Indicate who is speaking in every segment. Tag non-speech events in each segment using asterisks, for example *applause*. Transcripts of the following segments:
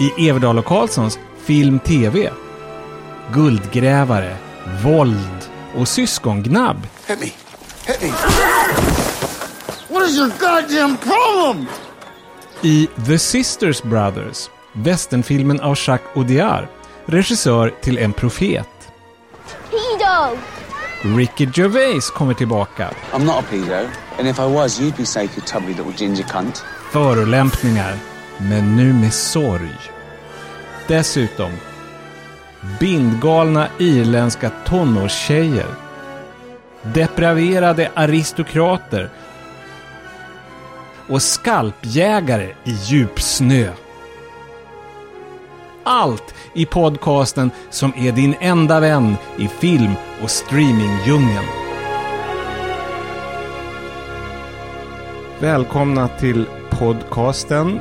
Speaker 1: i Everdal och Karlssons Film-TV. Guldgrävare, våld och syskongnabb.
Speaker 2: Hit me. Hit me. What is your goddamn problem?
Speaker 1: I The Sisters Brothers, västernfilmen av Jacques Audiard, regissör till En profet.
Speaker 3: Pedo!
Speaker 1: Ricky Gervais kommer tillbaka.
Speaker 4: I'm not a pedo, and if I was, you'd be safe, you tubby little ginger cunt.
Speaker 1: Förolämpningar, men nu med sorg. Dessutom bindgalna irländska tonårstjejer. Depraverade aristokrater. Och skalpjägare i djup snö. Allt i podcasten som är din enda vän i film och streamingdjungeln. Välkomna till podcasten.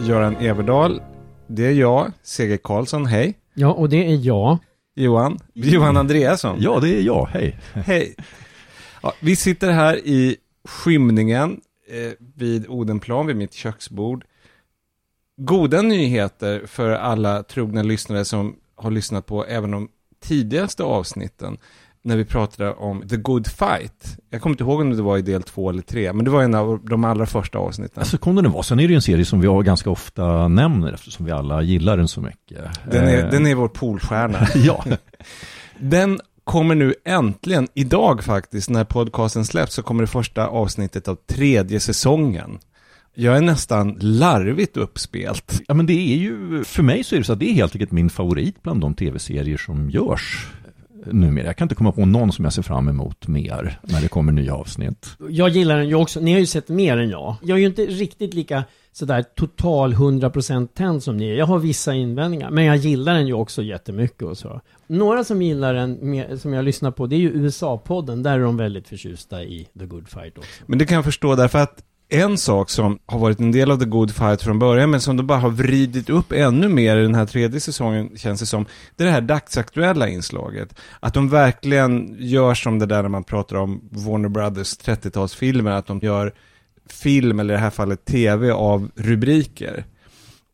Speaker 1: Göran Everdal. Det är jag, Seger Karlsson. Hej.
Speaker 5: Ja, och det är jag.
Speaker 1: Johan. Johan Andreasson.
Speaker 6: Ja, det är jag. Hej.
Speaker 1: Hej. Ja, vi sitter här i skymningen eh, vid Odenplan, vid mitt köksbord. Goda nyheter för alla trogna lyssnare som har lyssnat på även de tidigaste avsnitten när vi pratade om The Good Fight. Jag kommer inte ihåg om det var i del två eller tre, men det var en av de allra första avsnitten.
Speaker 6: Alltså kunde det vara. Sen är det ju en serie som vi ganska ofta nämner eftersom vi alla gillar den så mycket.
Speaker 1: Den är,
Speaker 6: Eh,
Speaker 1: den är vår polstjärna. *laughs*
Speaker 6: ja.
Speaker 1: Den kommer nu äntligen, idag faktiskt, när podcasten släpps, så kommer det första avsnittet av tredje säsongen. Jag är nästan larvigt uppspelt.
Speaker 6: ja, men det är ju, för mig så är det så att det är helt enkelt min favorit bland de tv-serier som görs numera. Jag kan inte komma på någon som jag ser fram emot mer när det kommer nya avsnitt.
Speaker 5: Jag gillar den ju också. Ni har ju sett mer än jag. Jag är ju inte riktigt lika sådär total 100% tänd som ni är. Jag har vissa invändningar. Men jag gillar den ju också jättemycket och så. Några som gillar den, mer- som jag lyssnar på, det är ju USA-podden. Där är de väldigt förtjusta i The Good Fight också.
Speaker 1: Men det kan jag förstå därför att en sak som har varit en del av The Good Fight från början, men som de bara har vridit upp ännu mer i den här tredje säsongen, känns det som, det är det här dagsaktuella inslaget. Att de verkligen gör som det där när man pratar om Warner Brothers 30-talsfilmer, att de gör film, eller i det här fallet tv, av rubriker.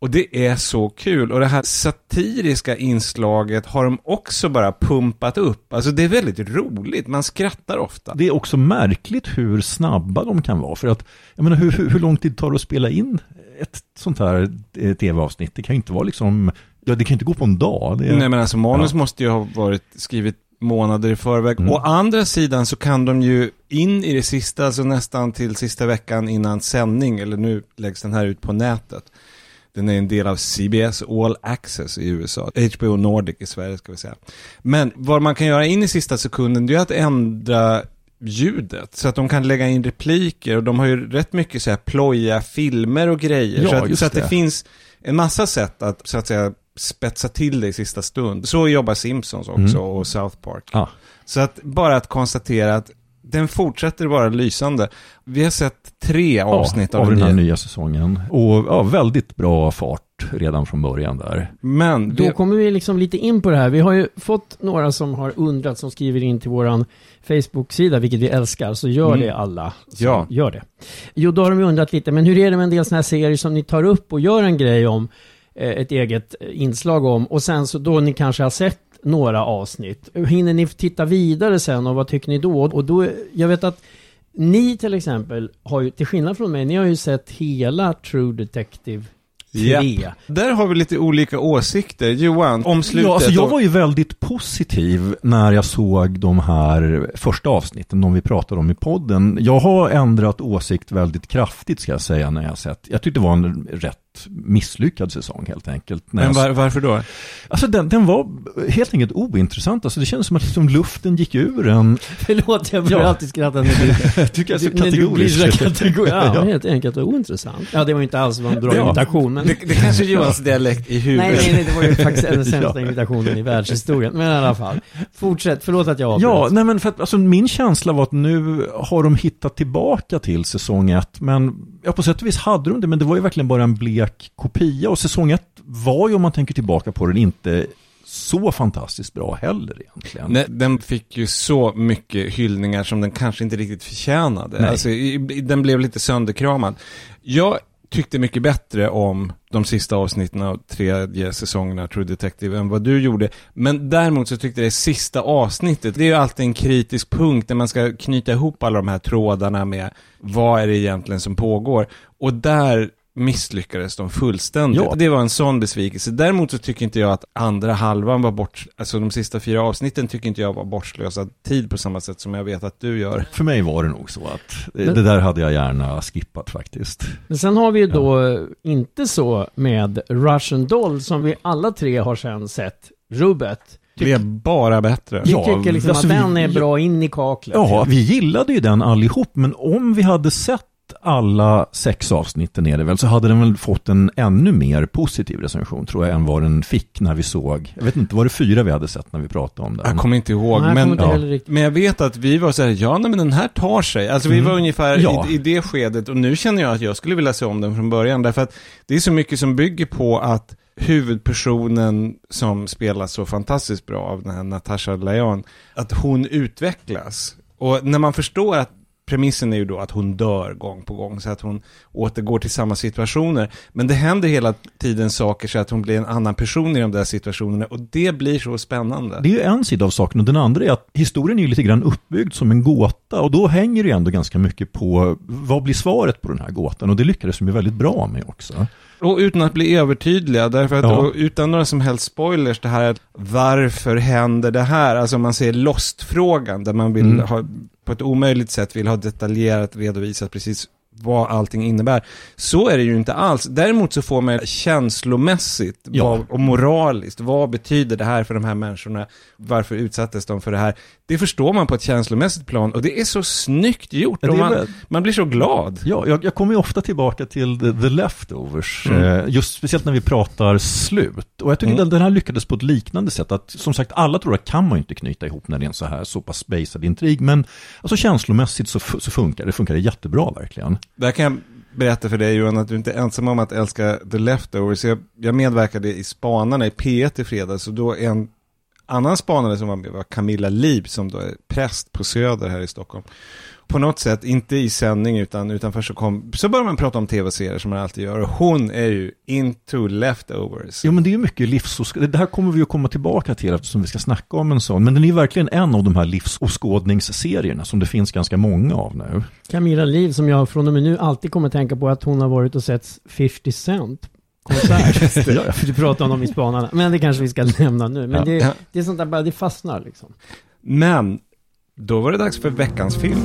Speaker 1: Och det är så kul. Och det här satiriska inslaget har de också bara pumpat upp. Alltså det är väldigt roligt, man skrattar ofta.
Speaker 6: Det är också märkligt hur snabba de kan vara. För att, jag menar, hur, hur lång tid tar det att spela in ett sånt här eh, tv-avsnitt? Det kan ju inte vara liksom, ja det kan inte gå på en dag. Är,
Speaker 1: Nej men alltså manus
Speaker 6: Ja.
Speaker 1: måste ju ha varit skrivet månader i förväg.
Speaker 6: Mm.
Speaker 1: Å andra sidan så kan de ju in i det sista, alltså nästan till sista veckan innan sändning, eller nu läggs den här ut på nätet. Den är en del av CBS All Access i USA. HBO Nordic i Sverige ska vi säga. Men vad man kan göra in i sista sekunden, det är att ändra ljudet. Så att de kan lägga in repliker och de har ju rätt mycket så här plojiga filmer och grejer.
Speaker 6: Ja,
Speaker 1: så att, så att det.
Speaker 6: det.
Speaker 1: finns en massa sätt att så att säga spetsa till det i sista stund. Så jobbar Simpsons också
Speaker 6: Mm.
Speaker 1: och South Park.
Speaker 6: Ja.
Speaker 1: Så att bara att konstatera att den fortsätter vara lysande. Vi har sett tre avsnitt
Speaker 6: av,
Speaker 1: av,
Speaker 6: den här
Speaker 1: nya.
Speaker 6: nya säsongen. Och ja, väldigt bra fart redan från början där.
Speaker 1: Men
Speaker 5: Då
Speaker 1: vi,
Speaker 5: kommer vi liksom lite in på det här. Vi har ju fått några som har undrat, som skriver in till våran Facebook-sida, vilket vi älskar. Så gör
Speaker 1: Mm.
Speaker 5: det alla.
Speaker 1: Ja.
Speaker 5: Gör det. Jo, då har de ju undrat lite, men hur är det med en del sådana här serier som ni tar upp och gör en grej om, eh, ett eget eh, inslag om, och sen så då ni kanske har sett några avsnitt. Hinner ni titta vidare sen och vad tycker ni då? Och då, jag vet att ni till exempel har ju, till skillnad från mig, ni har ju sett hela True Detective 3.
Speaker 1: Japp. där har vi lite olika åsikter. Johan, om slutet.
Speaker 6: Ja, alltså jag var ju väldigt positiv när jag såg de här första avsnitten, de vi pratade om i podden. Jag har ändrat åsikt väldigt kraftigt ska jag säga när jag sett. Jag tyckte det var en rätt misslyckad säsong helt enkelt. När
Speaker 1: Men var, varför då?
Speaker 6: Alltså den, den var helt enkelt ointressant. Alltså det kändes som att liksom luften gick ur en.
Speaker 5: Förlåt, jag börjar
Speaker 6: Ja.
Speaker 5: alltid skratta när du, *laughs*
Speaker 6: tycker jag är så kategorisk.
Speaker 5: kategorisk. Ja, *laughs*
Speaker 6: Ja.
Speaker 5: helt enkelt ointressant. Ja, det var ju inte alls en bra
Speaker 6: Ja.
Speaker 5: imitation, men...
Speaker 1: Det, det kanske är Johans dialekt i huvudet.
Speaker 5: Nej, nej, nej, det var ju faktiskt den *laughs* sämsta
Speaker 6: Ja.
Speaker 5: imitationen i världshistorien. Men i alla fall, fortsätt. Förlåt att jag avbröt.
Speaker 6: Ja, nej men för att alltså, min känsla var att nu har de hittat tillbaka till säsong ett. Men ja, på sätt och vis hade de det, men det var ju verkligen bara en blek kopia. Och säsong ett var ju, om man tänker tillbaka på den, inte så fantastiskt bra heller egentligen.
Speaker 1: Nej, den fick ju så mycket hyllningar som den kanske inte riktigt förtjänade.
Speaker 6: Nej.
Speaker 1: Alltså, i- den blev lite sönderkramad. Jag tyckte mycket bättre om de sista avsnitten av tredje säsongen av True Detective än vad du gjorde. Men däremot så tyckte jag det sista avsnittet, det är ju alltid en kritisk punkt där man ska knyta ihop alla de här trådarna med vad är det egentligen som pågår. Och där misslyckades de fullständigt.
Speaker 6: Ja.
Speaker 1: Det var en sån besvikelse. Däremot så tycker inte jag att andra halvan var bort, alltså de sista fyra avsnitten tycker inte jag var bortslösad tid på samma sätt som jag vet att du gör.
Speaker 6: För mig var det nog så att det,
Speaker 5: Men-
Speaker 6: det där hade jag gärna skippat faktiskt.
Speaker 5: Men sen har vi ju då eh, inte så med Russian Doll som vi alla tre har sen sett, rubbet.
Speaker 1: Det är bara bättre.
Speaker 5: Vi
Speaker 6: Ja,
Speaker 5: tycker liksom
Speaker 6: alltså
Speaker 5: att
Speaker 6: vi-
Speaker 5: den är bra in i kaklet.
Speaker 6: Ja, vi gillade ju den allihop, men om vi hade sett alla sex avsnitten är det väl, så hade den väl fått en ännu mer positiv recension tror jag än vad den fick när vi såg, jag vet inte, var det fyra vi hade sett när vi pratade om den?
Speaker 1: Jag kommer inte ihåg,
Speaker 5: Nej, jag kommer
Speaker 1: men,
Speaker 5: inte
Speaker 6: ja.
Speaker 1: men jag vet att vi var så här, ja nej, men den här tar sig. Alltså vi
Speaker 6: Mm.
Speaker 1: var ungefär
Speaker 6: Ja.
Speaker 1: i, i det skedet och nu känner jag att jag skulle vilja se om den från början. Därför att det är så mycket som bygger på att huvudpersonen som spelas så fantastiskt bra av den här Natasha Leon, att hon utvecklas. Och när man förstår att premissen är ju då att hon dör gång på gång, så att hon återgår till samma situationer. Men det händer hela tiden saker så att hon blir en annan person i de där situationerna och det blir så spännande.
Speaker 6: Det är ju en sida av saken och den andra är att historien är ju lite grann uppbyggd som en gåta och då hänger det ju ändå ganska mycket på vad blir svaret på den här gåtan och det lyckades de ju väldigt bra med också.
Speaker 1: Och utan att bli övertydliga, därför att
Speaker 6: Ja.
Speaker 1: utan några som helst spoilers, det här att varför händer det här? Alltså man ser Lost-frågan, där man vill
Speaker 6: Mm.
Speaker 1: ha, på ett omöjligt sätt vill ha detaljerat redovisat precis vad allting innebär. Så är det ju inte alls. Däremot så får man känslomässigt
Speaker 6: Ja.
Speaker 1: vad, och moraliskt, vad betyder det här för de här människorna? Varför utsattes de för det här? Det förstår man på ett känslomässigt plan och det är så snyggt gjort.
Speaker 6: Ja,
Speaker 1: man, man blir så glad.
Speaker 6: Ja, jag, jag kommer ju ofta tillbaka till the, the leftovers,
Speaker 1: Mm.
Speaker 6: eh, just speciellt när vi pratar slut. Och jag tycker
Speaker 1: Mm.
Speaker 6: den, den här lyckades på ett liknande sätt, att som sagt alla tror att kan man inte knyta ihop när det är en så här så pass spacad intrig, men alltså känslomässigt så, så funkar det, funkar det jättebra verkligen.
Speaker 1: Där kan jag berätta för dig Johan att du inte är ensam om att älska The Leftovers. Jag, jag medverkade i Spanarna i P1 i fredags och då en annan spanare som var med var Camilla Lib som då är präst på Söder här i Stockholm. På något sätt, inte i sändning utan utanför så kom, så började man prata om tv-serier som man alltid gör och hon är ju into leftovers.
Speaker 6: Jo men det är ju mycket livsåsk... Det här kommer vi ju komma tillbaka till eftersom vi ska snacka om en sån. Men den är ju verkligen en av de här livsåskådningsserierna som det finns ganska många av nu.
Speaker 5: Camilla Liv som jag från och med nu alltid kommer tänka på att hon har varit och sett 50 Cent konsert. *laughs*
Speaker 6: Ja, ja. *laughs*
Speaker 5: Du pratade om dem i Spanarna. Men det kanske vi ska lämna nu. Men
Speaker 6: Ja.
Speaker 5: det,
Speaker 1: Ja.
Speaker 5: det är sånt där bara, det fastnar liksom.
Speaker 1: Men, då var det dags för veckans film.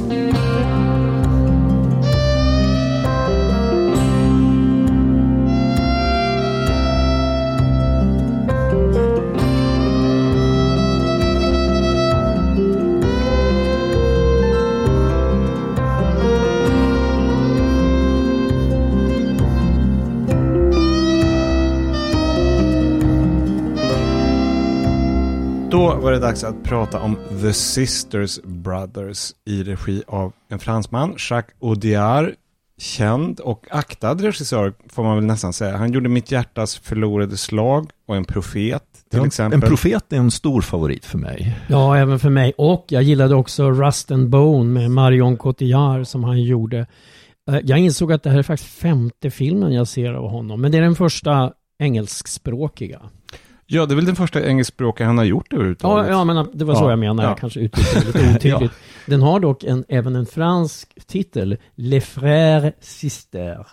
Speaker 1: Då var det dags att prata om The Sisters Brothers i regi av en fransman, Jacques Audiard, känd och aktad regissör får man väl nästan säga. Han gjorde Mitt hjärtas förlorade slag och En profet till
Speaker 6: Ja,
Speaker 1: exempel.
Speaker 6: En profet är en stor favorit för mig.
Speaker 5: Ja, även för mig. Och jag gillade också Rust and Bone med Marion Cotillard som han gjorde. Eh, Jag insåg att det här är faktiskt femte filmen jag ser av honom. Men det är den första engelskspråkiga.
Speaker 1: Ja, det är väl den första engelskspråkiga han har gjort
Speaker 5: Ja,
Speaker 1: överhuvudtaget.
Speaker 5: ja men det var så
Speaker 1: Ja,
Speaker 5: jag menade.
Speaker 1: ja.
Speaker 5: Jag kanske uttryckte det lite *laughs* otydligt. Den har dock en, även en fransk titel. Les Frères Sisters.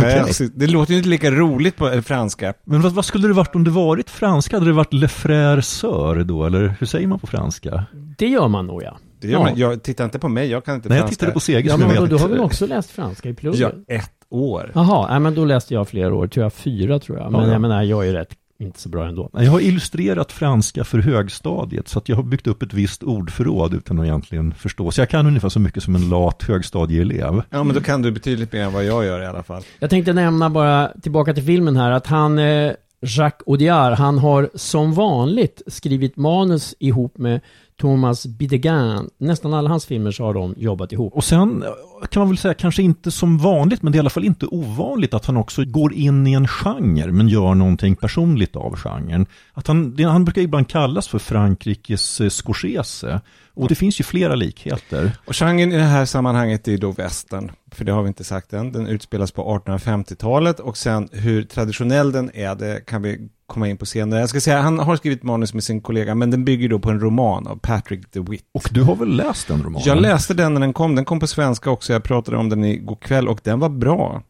Speaker 1: Frères. Det låter ju inte lika roligt på eh, franska.
Speaker 6: Men vad, vad skulle det varit om det varit franska? Hade det varit Le Frère Sœur då, eller hur säger man på franska?
Speaker 5: Det gör man nog ja.
Speaker 1: Det gör
Speaker 6: Ja.
Speaker 1: man. Jag tittar inte på mig, jag kan inte
Speaker 6: Nej, jag
Speaker 1: franska.
Speaker 6: tittade på Seger
Speaker 5: Ja men
Speaker 6: jag
Speaker 5: då, du har väl också läst franska i plugget?
Speaker 1: Ja, ett år.
Speaker 5: Jaha, nej, men då läste jag flera år, tror jag fyra tror jag. Men
Speaker 6: Ja, ja.
Speaker 5: jag menar, jag är ju rätt, inte så bra ändå.
Speaker 6: Jag har illustrerat franska för högstadiet så att jag har byggt upp ett visst ordförråd utan att egentligen förstå. Så jag kan ungefär så mycket som en lat högstadieelev.
Speaker 1: Ja, men då kan du betydligt mer än vad jag gör i alla fall.
Speaker 5: Jag tänkte nämna bara, tillbaka till filmen här, att han, eh, Jacques Audiard, han har som vanligt skrivit manus ihop med Thomas Bidegain. Nästan alla hans filmer så har de jobbat ihop.
Speaker 6: Och sen kan man väl säga, kanske inte som vanligt, men det är i alla fall inte ovanligt att han också går in i en genre, men gör någonting personligt av genren. Att han, han brukar ibland kallas för Frankrikes eh, Scorsese. Och det finns ju flera likheter.
Speaker 1: Och genren i det här sammanhanget är då västern. För det har vi inte sagt än. Den utspelas på 1850-talet och sen hur traditionell den är, det kan vi komma in på senare. Jag ska säga, han har skrivit manus med sin kollega, men den bygger då på en roman av Patrick DeWitt.
Speaker 6: Och du har väl läst den romanen?
Speaker 1: Jag läste den när den kom, den kom på svenska också, jag pratade om den igår kväll och den var bra.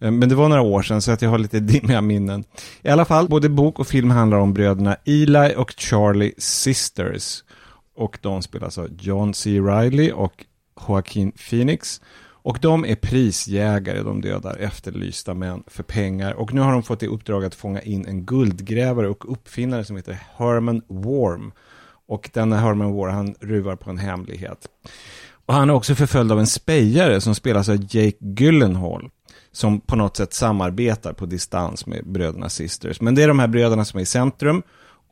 Speaker 1: Eh, Men det var några år sedan så att jag har lite *laughs* dimmiga minnen. I alla fall, både bok och film handlar om bröderna Eli och Charlie Sisters. Och de spelas av John C. Reilly och Joaquin Phoenix. Och de är prisjägare, de dödar efterlysta män för pengar. Och nu har de fått i uppdrag att fånga in en guldgrävare och uppfinnare som heter Herman Worm. Och denna Herman Worm, han ruvar på en hemlighet. Och han är också förföljd av en spejare som spelas av Jake Gyllenhaal. Som på något sätt samarbetar på distans med bröderna Sisters. Men det är de här bröderna som är i centrum.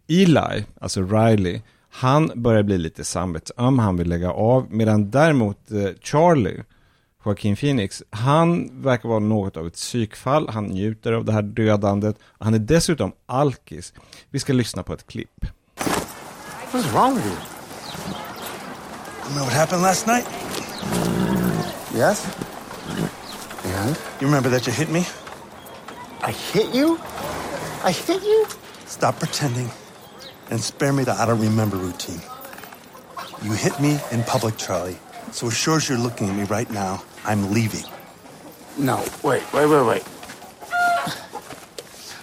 Speaker 1: Eli, alltså Riley, han börjar bli lite samvetsöm, han vill lägga av. Medan däremot eh, Charlie, Joaquin Phoenix, han verkar vara något av ett psykfall. Han njuter av det här dödandet. Han är dessutom alkis. Vi ska lyssna på ett klipp.
Speaker 2: What's wrong with you?
Speaker 7: You know what happened last night?
Speaker 2: Yes? And?
Speaker 7: You remember that you hit me?
Speaker 2: I hit you? I hit you?
Speaker 7: Stop pretending and spare me the I don't remember routine. You hit me in public, Charlie. So as sure as you're looking at me right now, I'm leaving.
Speaker 2: No, wait, wait, wait, wait.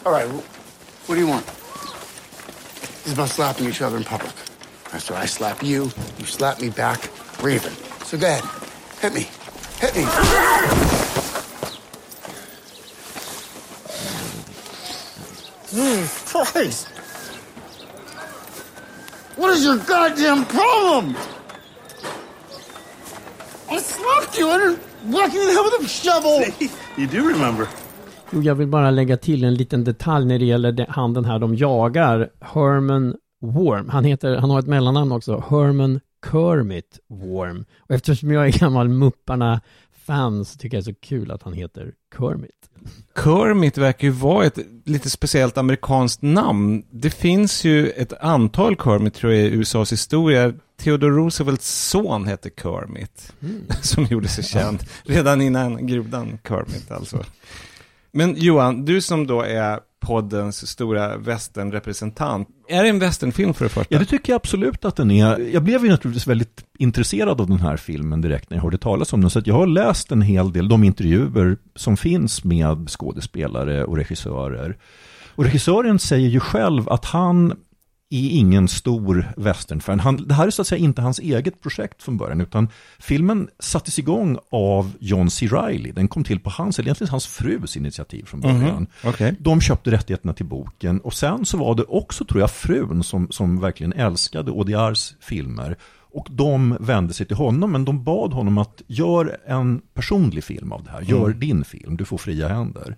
Speaker 2: All right, what do you want? This is about slapping each other in public. After I slap you, you slap me back, we're even. So go ahead, hit me. Hit me. Jesus Christ! What is your goddamn problem? I slapped you and whacked you in head with a shovel! *laughs*
Speaker 7: You do remember.
Speaker 5: Jo, jag vill bara lägga till en liten detalj när det gäller han den här de jagar, Herman Worm. Han, heter, han har ett mellannamn också, Herman Kermit Worm. Och eftersom jag är gammal Mupparna-fan så tycker jag är så kul att han heter Kermit.
Speaker 1: Kermit verkar ju vara ett lite speciellt amerikanskt namn. Det finns ju ett antal Kermit tror jag i USAs historia. Theodore Roosevelts son hette Kermit, *laughs* som gjorde sig känd redan innan grodan Kermit alltså. Men Johan, du som då är poddens stora västernrepresentant, är det en västernfilm för det första?
Speaker 6: Ja, det tycker jag absolut att den är. Jag blev ju naturligtvis väldigt intresserad av den här filmen direkt när jag hörde talas om den. Så att jag har läst en hel del, de intervjuer som finns med skådespelare och regissörer. Och regissören säger ju själv att han är ingen stor westernfan. Han, det här är så att säga inte hans eget projekt från början, utan filmen sattes igång av John C. Reilly. Den kom till på hans, eller egentligen hans frus initiativ från början.
Speaker 1: Okej.
Speaker 6: De köpte rättigheterna till boken och sen så var det också, tror jag, frun som, som verkligen älskade Audiards filmer. Och de vände sig till honom, men de bad honom att gör en personlig film av det här. Gör din film, du får fria händer.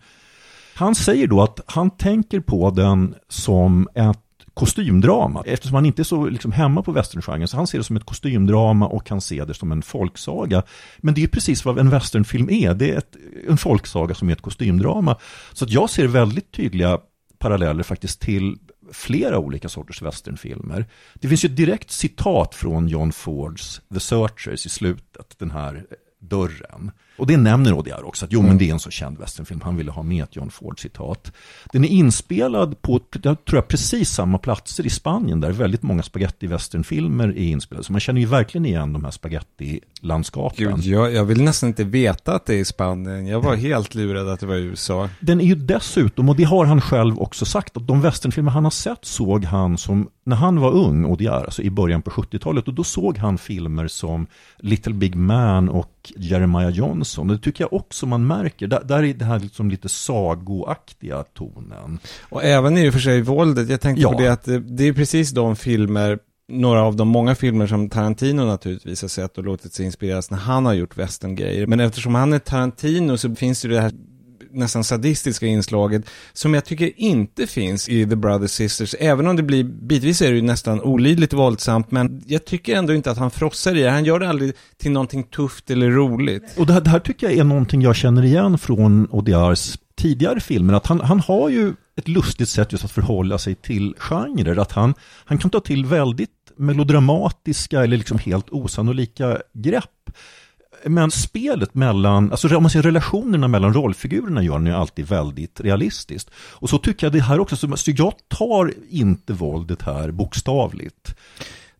Speaker 6: Han säger då att han tänker på den som ett kostymdrama. Eftersom han inte är så liksom hemma på westerngenren så han ser det som ett kostymdrama och han ser det som en folksaga. Men det är ju precis vad en westernfilm är. Det är ett, en folksaga som är ett kostymdrama. Så att jag ser väldigt tydliga paralleller faktiskt till flera olika sorters westernfilmer. Det finns ju ett direkt citat från John Fords The Searchers i slutet, den här dörren. Och det nämner Audiard också, att jo men det är en så känd westernfilm, han ville ha med ett John Ford-citat. Den är inspelad på, jag tror jag, precis samma platser i Spanien där väldigt många spaghetti-westernfilmer är inspelade. Så man känner ju verkligen igen de här spaghetti-landskapen.
Speaker 1: Gud, jag, jag vill nästan inte veta att det är i Spanien. Jag var helt lurad att det var i USA.
Speaker 6: Den är ju dessutom, och det har han själv också sagt, att de westernfilmer han har sett såg han som, när han var ung, är alltså i början på 70-talet, och då såg han filmer som Little Big Man och Jeremiah Johnson. Det tycker jag också man märker, där, där är det här liksom lite sagoaktiga tonen.
Speaker 1: Och även i och för sig våldet. Jag tänkte
Speaker 6: Ja.
Speaker 1: på det att det, det är precis de filmer, några av de många filmer som Tarantino naturligtvis har sett och låtit sig inspireras när han har gjort västerngrejer. Men eftersom han är Tarantino så finns det ju det här nästan sadistiska inslaget som jag tycker inte finns i The Brothers Sisters. Även om det blir, bitvis är det ju nästan olidligt våldsamt, men jag tycker ändå inte att han frossar i det. Han gör det aldrig till någonting tufft eller roligt.
Speaker 6: Och det här, det här tycker jag är någonting jag känner igen från Odiars tidigare filmer. Att han, han har ju ett lustigt sätt just att förhålla sig till genrer. Att han, han kan ta till väldigt melodramatiska eller liksom helt osannolika grepp. Men spelet mellan, alltså om man ser relationerna mellan rollfigurerna gör den ju alltid väldigt realistiskt. Och så tycker jag det här också, så jag tar inte våldet här bokstavligt.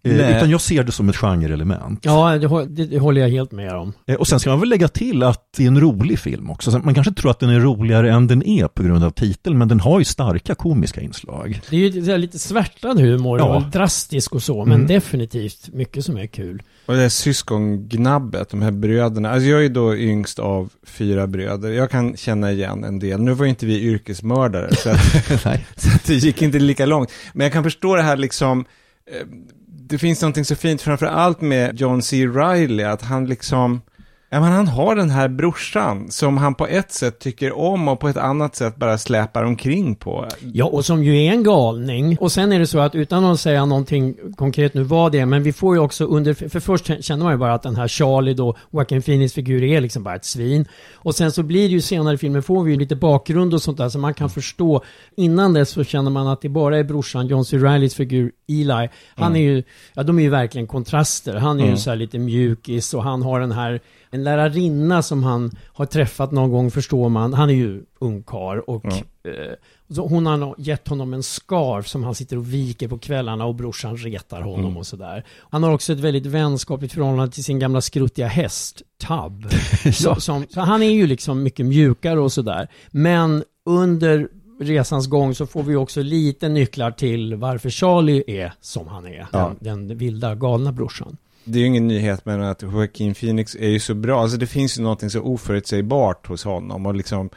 Speaker 6: Eh,
Speaker 1: Nej.
Speaker 6: utan jag ser det som ett genreelement.
Speaker 5: Ja, det, det, det håller jag helt med om.
Speaker 6: Eh, Och sen ska man väl lägga till att det är en rolig film också. Så Man kanske tror att den är roligare än den är på grund av titeln, men den har ju starka komiska inslag.
Speaker 5: Det är ju lite svärtad humor
Speaker 6: Ja.
Speaker 5: och drastisk och så, men
Speaker 6: Mm.
Speaker 5: definitivt mycket som är kul.
Speaker 1: Och det här syskongnabbet, de här bröderna. Alltså jag är då yngst av fyra bröder. Jag kan känna igen en del. Nu var ju inte vi yrkesmördare, så att, *laughs*
Speaker 6: Nej.
Speaker 1: så att det gick inte lika långt. Men jag kan förstå det här liksom, eh, det finns någonting så fint framför allt med John C. Reilly, att han liksom, ja men han har den här brorsan som han på ett sätt tycker om och på ett annat sätt bara släpar omkring på.
Speaker 5: Ja, och som ju är en galning. Och sen är det så att utan att säga någonting konkret nu vad det är, men vi får ju också under, för först känner man ju bara att den här Charlie då, Joaquin Phoenix figur är liksom bara ett svin. Och sen så blir det ju senare i filmen får vi ju lite bakgrund och sånt där så man kan förstå. Innan dess så känner man att det bara är brorsan John C. Reillys figur Eli. Han är ju, ja de är ju verkligen kontraster. Han är ju så här lite mjukis och han har den här, en lärarinna som han har träffat någon gång förstår man. Han är ju ungkarl och eh, så hon har gett honom en scarf som han sitter och viker på kvällarna och brorsan retar honom och sådär. Han har också ett väldigt vänskapligt förhållande till sin gamla skruttiga häst, Tubb. *laughs* så, som, så han är ju liksom mycket mjukare och sådär. Men under resans gång så får vi också lite nycklar till varför Charlie är som han är. Den, den vilda, galna brorsan.
Speaker 1: Det är ju ingen nyhet men att Joaquin Phoenix är ju så bra, alltså det finns ju någonting så oförutsägbart hos honom och liksom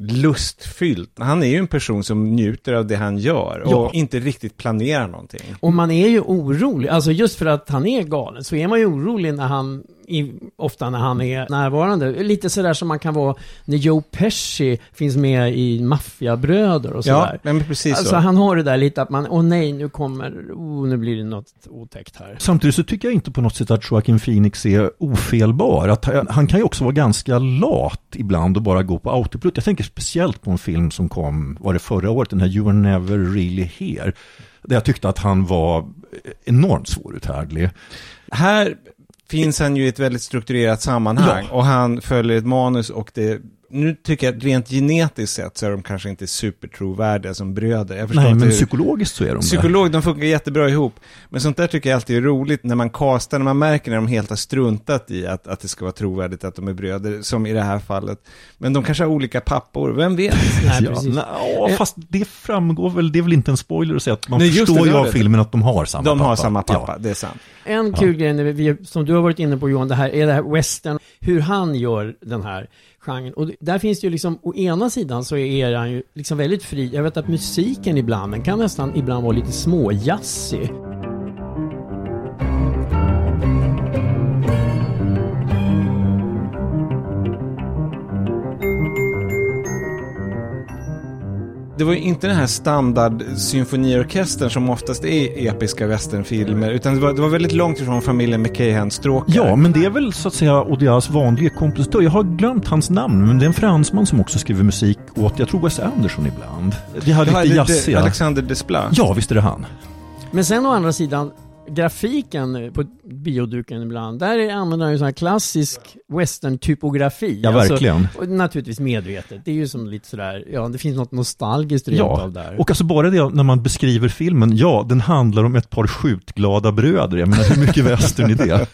Speaker 1: lustfyllt. Han är ju en person som njuter av det han gör och
Speaker 5: Ja.
Speaker 1: inte riktigt planerar någonting.
Speaker 5: Och man är ju orolig, alltså just för att han är galen så är man ju orolig när han, i, ofta när han är närvarande. Lite sådär som man kan vara när Joe Pesci finns med i Maffiabröder och
Speaker 1: Ja,
Speaker 5: sådär.
Speaker 1: men precis
Speaker 5: Alltså
Speaker 1: så.
Speaker 5: han har det där lite att man, åh nej, nu kommer, oh, nu blir det något otäckt här.
Speaker 6: Samtidigt så tycker jag inte på något sätt att Joaquin Phoenix är ofelbar. Att han, han kan ju också vara ganska lat ibland och bara gå på autopilot. Jag tänker speciellt på en film som kom, var det förra året, den här You are never really here. Där jag tyckte att han var enormt svåruthärdlig.
Speaker 1: Här finns han ju i ett väldigt strukturerat sammanhang
Speaker 6: Ja.
Speaker 1: och han följer ett manus och det nu tycker jag att rent genetiskt sett så är de kanske inte supertrovärdiga som bröder. Jag förstår
Speaker 6: Nej, men
Speaker 1: hur-
Speaker 6: psykologiskt så är de det.
Speaker 1: Psykolog, de funkar jättebra ihop. Men sånt där tycker jag alltid är roligt när man castar, när man märker när de helt har struntat i att, att det ska vara trovärdigt att de är bröder, som i det här fallet. Men de kanske har olika pappor, vem vet? *laughs*
Speaker 5: Nej,
Speaker 6: Ja,
Speaker 5: precis.
Speaker 6: ja,
Speaker 5: Eh,
Speaker 6: fast det framgår väl, det är väl inte en spoiler att säga att man
Speaker 1: Nej, det,
Speaker 6: förstår
Speaker 1: det
Speaker 6: ju av
Speaker 1: det.
Speaker 6: filmen att de har samma
Speaker 1: De
Speaker 6: pappa.
Speaker 1: har samma pappa,
Speaker 6: Ja.
Speaker 1: det är sant.
Speaker 5: En kul grej, när vi, som du har varit inne på Johan, det här är det här western, hur han gör den här genren. Och där finns det ju liksom, å ena sidan så är han ju liksom väldigt fri. Jag vet att musiken ibland, den kan nästan ibland vara lite småjazzig.
Speaker 1: Det var ju inte den här standard symfoniorkestern som oftast är episka westernfilmer, utan det var, det var väldigt långt ifrån familjen McKahan-stråkar.
Speaker 6: Ja, men det är väl så att säga Odias vanliga kompositör. Jag har glömt hans namn, men det är en fransman som också skriver musik åt, jag tror Wes Anderson ibland. Det här lite jazziga.
Speaker 1: Alexander Desplat.
Speaker 6: Ja, visst är det han.
Speaker 5: Men sen å andra sidan, grafiken på bioduken ibland, där är- använder han ju sån här klassisk western-typografi.
Speaker 6: Ja, verkligen.
Speaker 5: och naturligtvis medvetet. Det är ju som lite sådär, ja det finns något nostalgiskt rent
Speaker 6: Ja,
Speaker 5: av där.
Speaker 6: och alltså bara det när man beskriver filmen, ja, den handlar om ett par skjutglada bröder. Jag menar, hur mycket västern är det?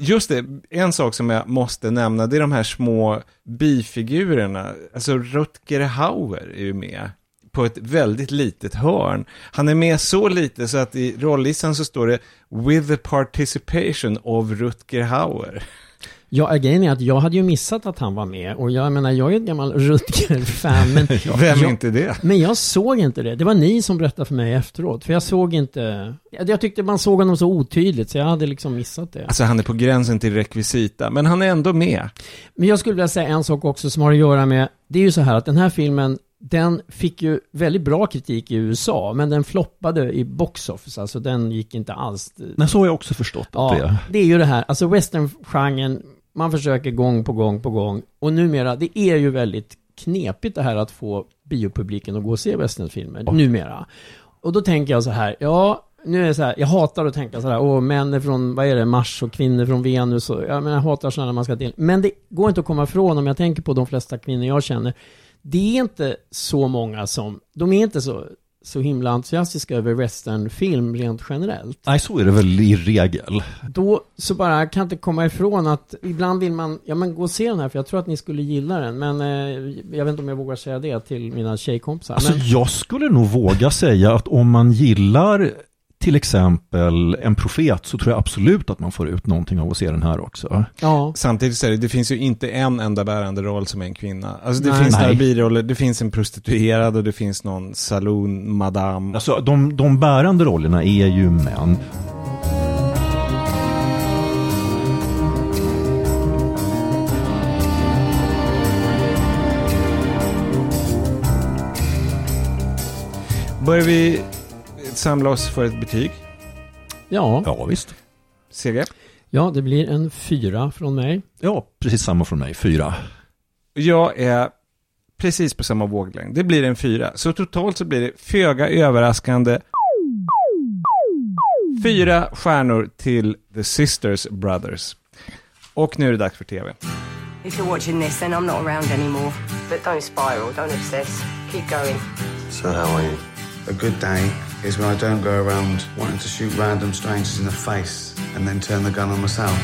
Speaker 1: Just det, en sak som jag måste nämna, det är de här små bifigurerna. Alltså Rutger Hauer är ju med på ett väldigt litet hörn. Han är med så lite så att i rollistan så står det “With the participation of Rutger Hauer”.
Speaker 5: Ja, grejen är att jag hade ju missat att han var med och jag menar, jag är ett gammal Rutger-fan men, *laughs*
Speaker 1: Vem
Speaker 5: jag,
Speaker 1: inte det?
Speaker 5: men jag såg inte det. Det var ni som berättade för mig efteråt, för jag såg inte... Jag, jag tyckte man såg honom så otydligt så jag hade liksom missat det.
Speaker 1: Alltså han är på gränsen till rekvisita, men han är ändå med.
Speaker 5: Men jag skulle vilja säga en sak också som har att göra med, det är ju så här att den här filmen, den fick ju väldigt bra kritik i USA, men den floppade i box office, alltså den gick inte alls.
Speaker 6: Nej, så har jag också förstått
Speaker 5: Ja,
Speaker 6: det.
Speaker 5: det är ju det här, alltså westerngenren, man försöker gång på gång på gång, och numera, det är ju väldigt knepigt det här att få biopubliken att gå och se westernfilmer, numera. Och då tänker jag så här, ja, nu är det så här, jag hatar att tänka så här, åh, män är från, vad är det, Mars och kvinnor från Venus och, ja, men jag hatar sådana man ska dela. Men det går inte att komma ifrån om jag tänker på de flesta kvinnor jag känner. Det är inte så många som, de är inte så, så himla entusiastiska över westernfilm rent generellt.
Speaker 6: Nej, så är det väl i regel.
Speaker 5: Då så bara kan jag inte komma ifrån att ibland vill man, ja men gå och se den här för jag tror att ni skulle gilla den. Men eh, jag vet inte om jag vågar säga det till mina tjejkompisar.
Speaker 6: Alltså
Speaker 5: men,
Speaker 6: jag skulle nog våga säga att om man gillar till exempel en profet så tror jag absolut att man får ut någonting av att se den här också.
Speaker 5: ja.
Speaker 1: Samtidigt så är det, det finns ju inte en enda bärande roll som är en kvinna. Alltså det
Speaker 5: Nej.
Speaker 1: finns några biroller, det finns en prostituerad och det finns någon saloon, madame.
Speaker 6: Alltså de, de bärande rollerna är ju män.
Speaker 1: Börjar vi samla oss för ett betyg?
Speaker 5: Ja,
Speaker 6: Ja, visst.
Speaker 1: CG?
Speaker 5: ja, det blir en fyra från mig.
Speaker 6: Ja, precis samma från mig. Fyra.
Speaker 1: Jag är precis på samma våglängd. Det blir en fyra. Så totalt så blir det föga överraskande fyra stjärnor till The Sisters Brothers. Och nu är det dags för TV.
Speaker 8: If you're watching this, then I'm not around anymore. But don't spiral, don't obsess. Keep going.
Speaker 2: So how are you? A good day is when I don't go around wanting to shoot random strangers in the face and then turn the gun on myself.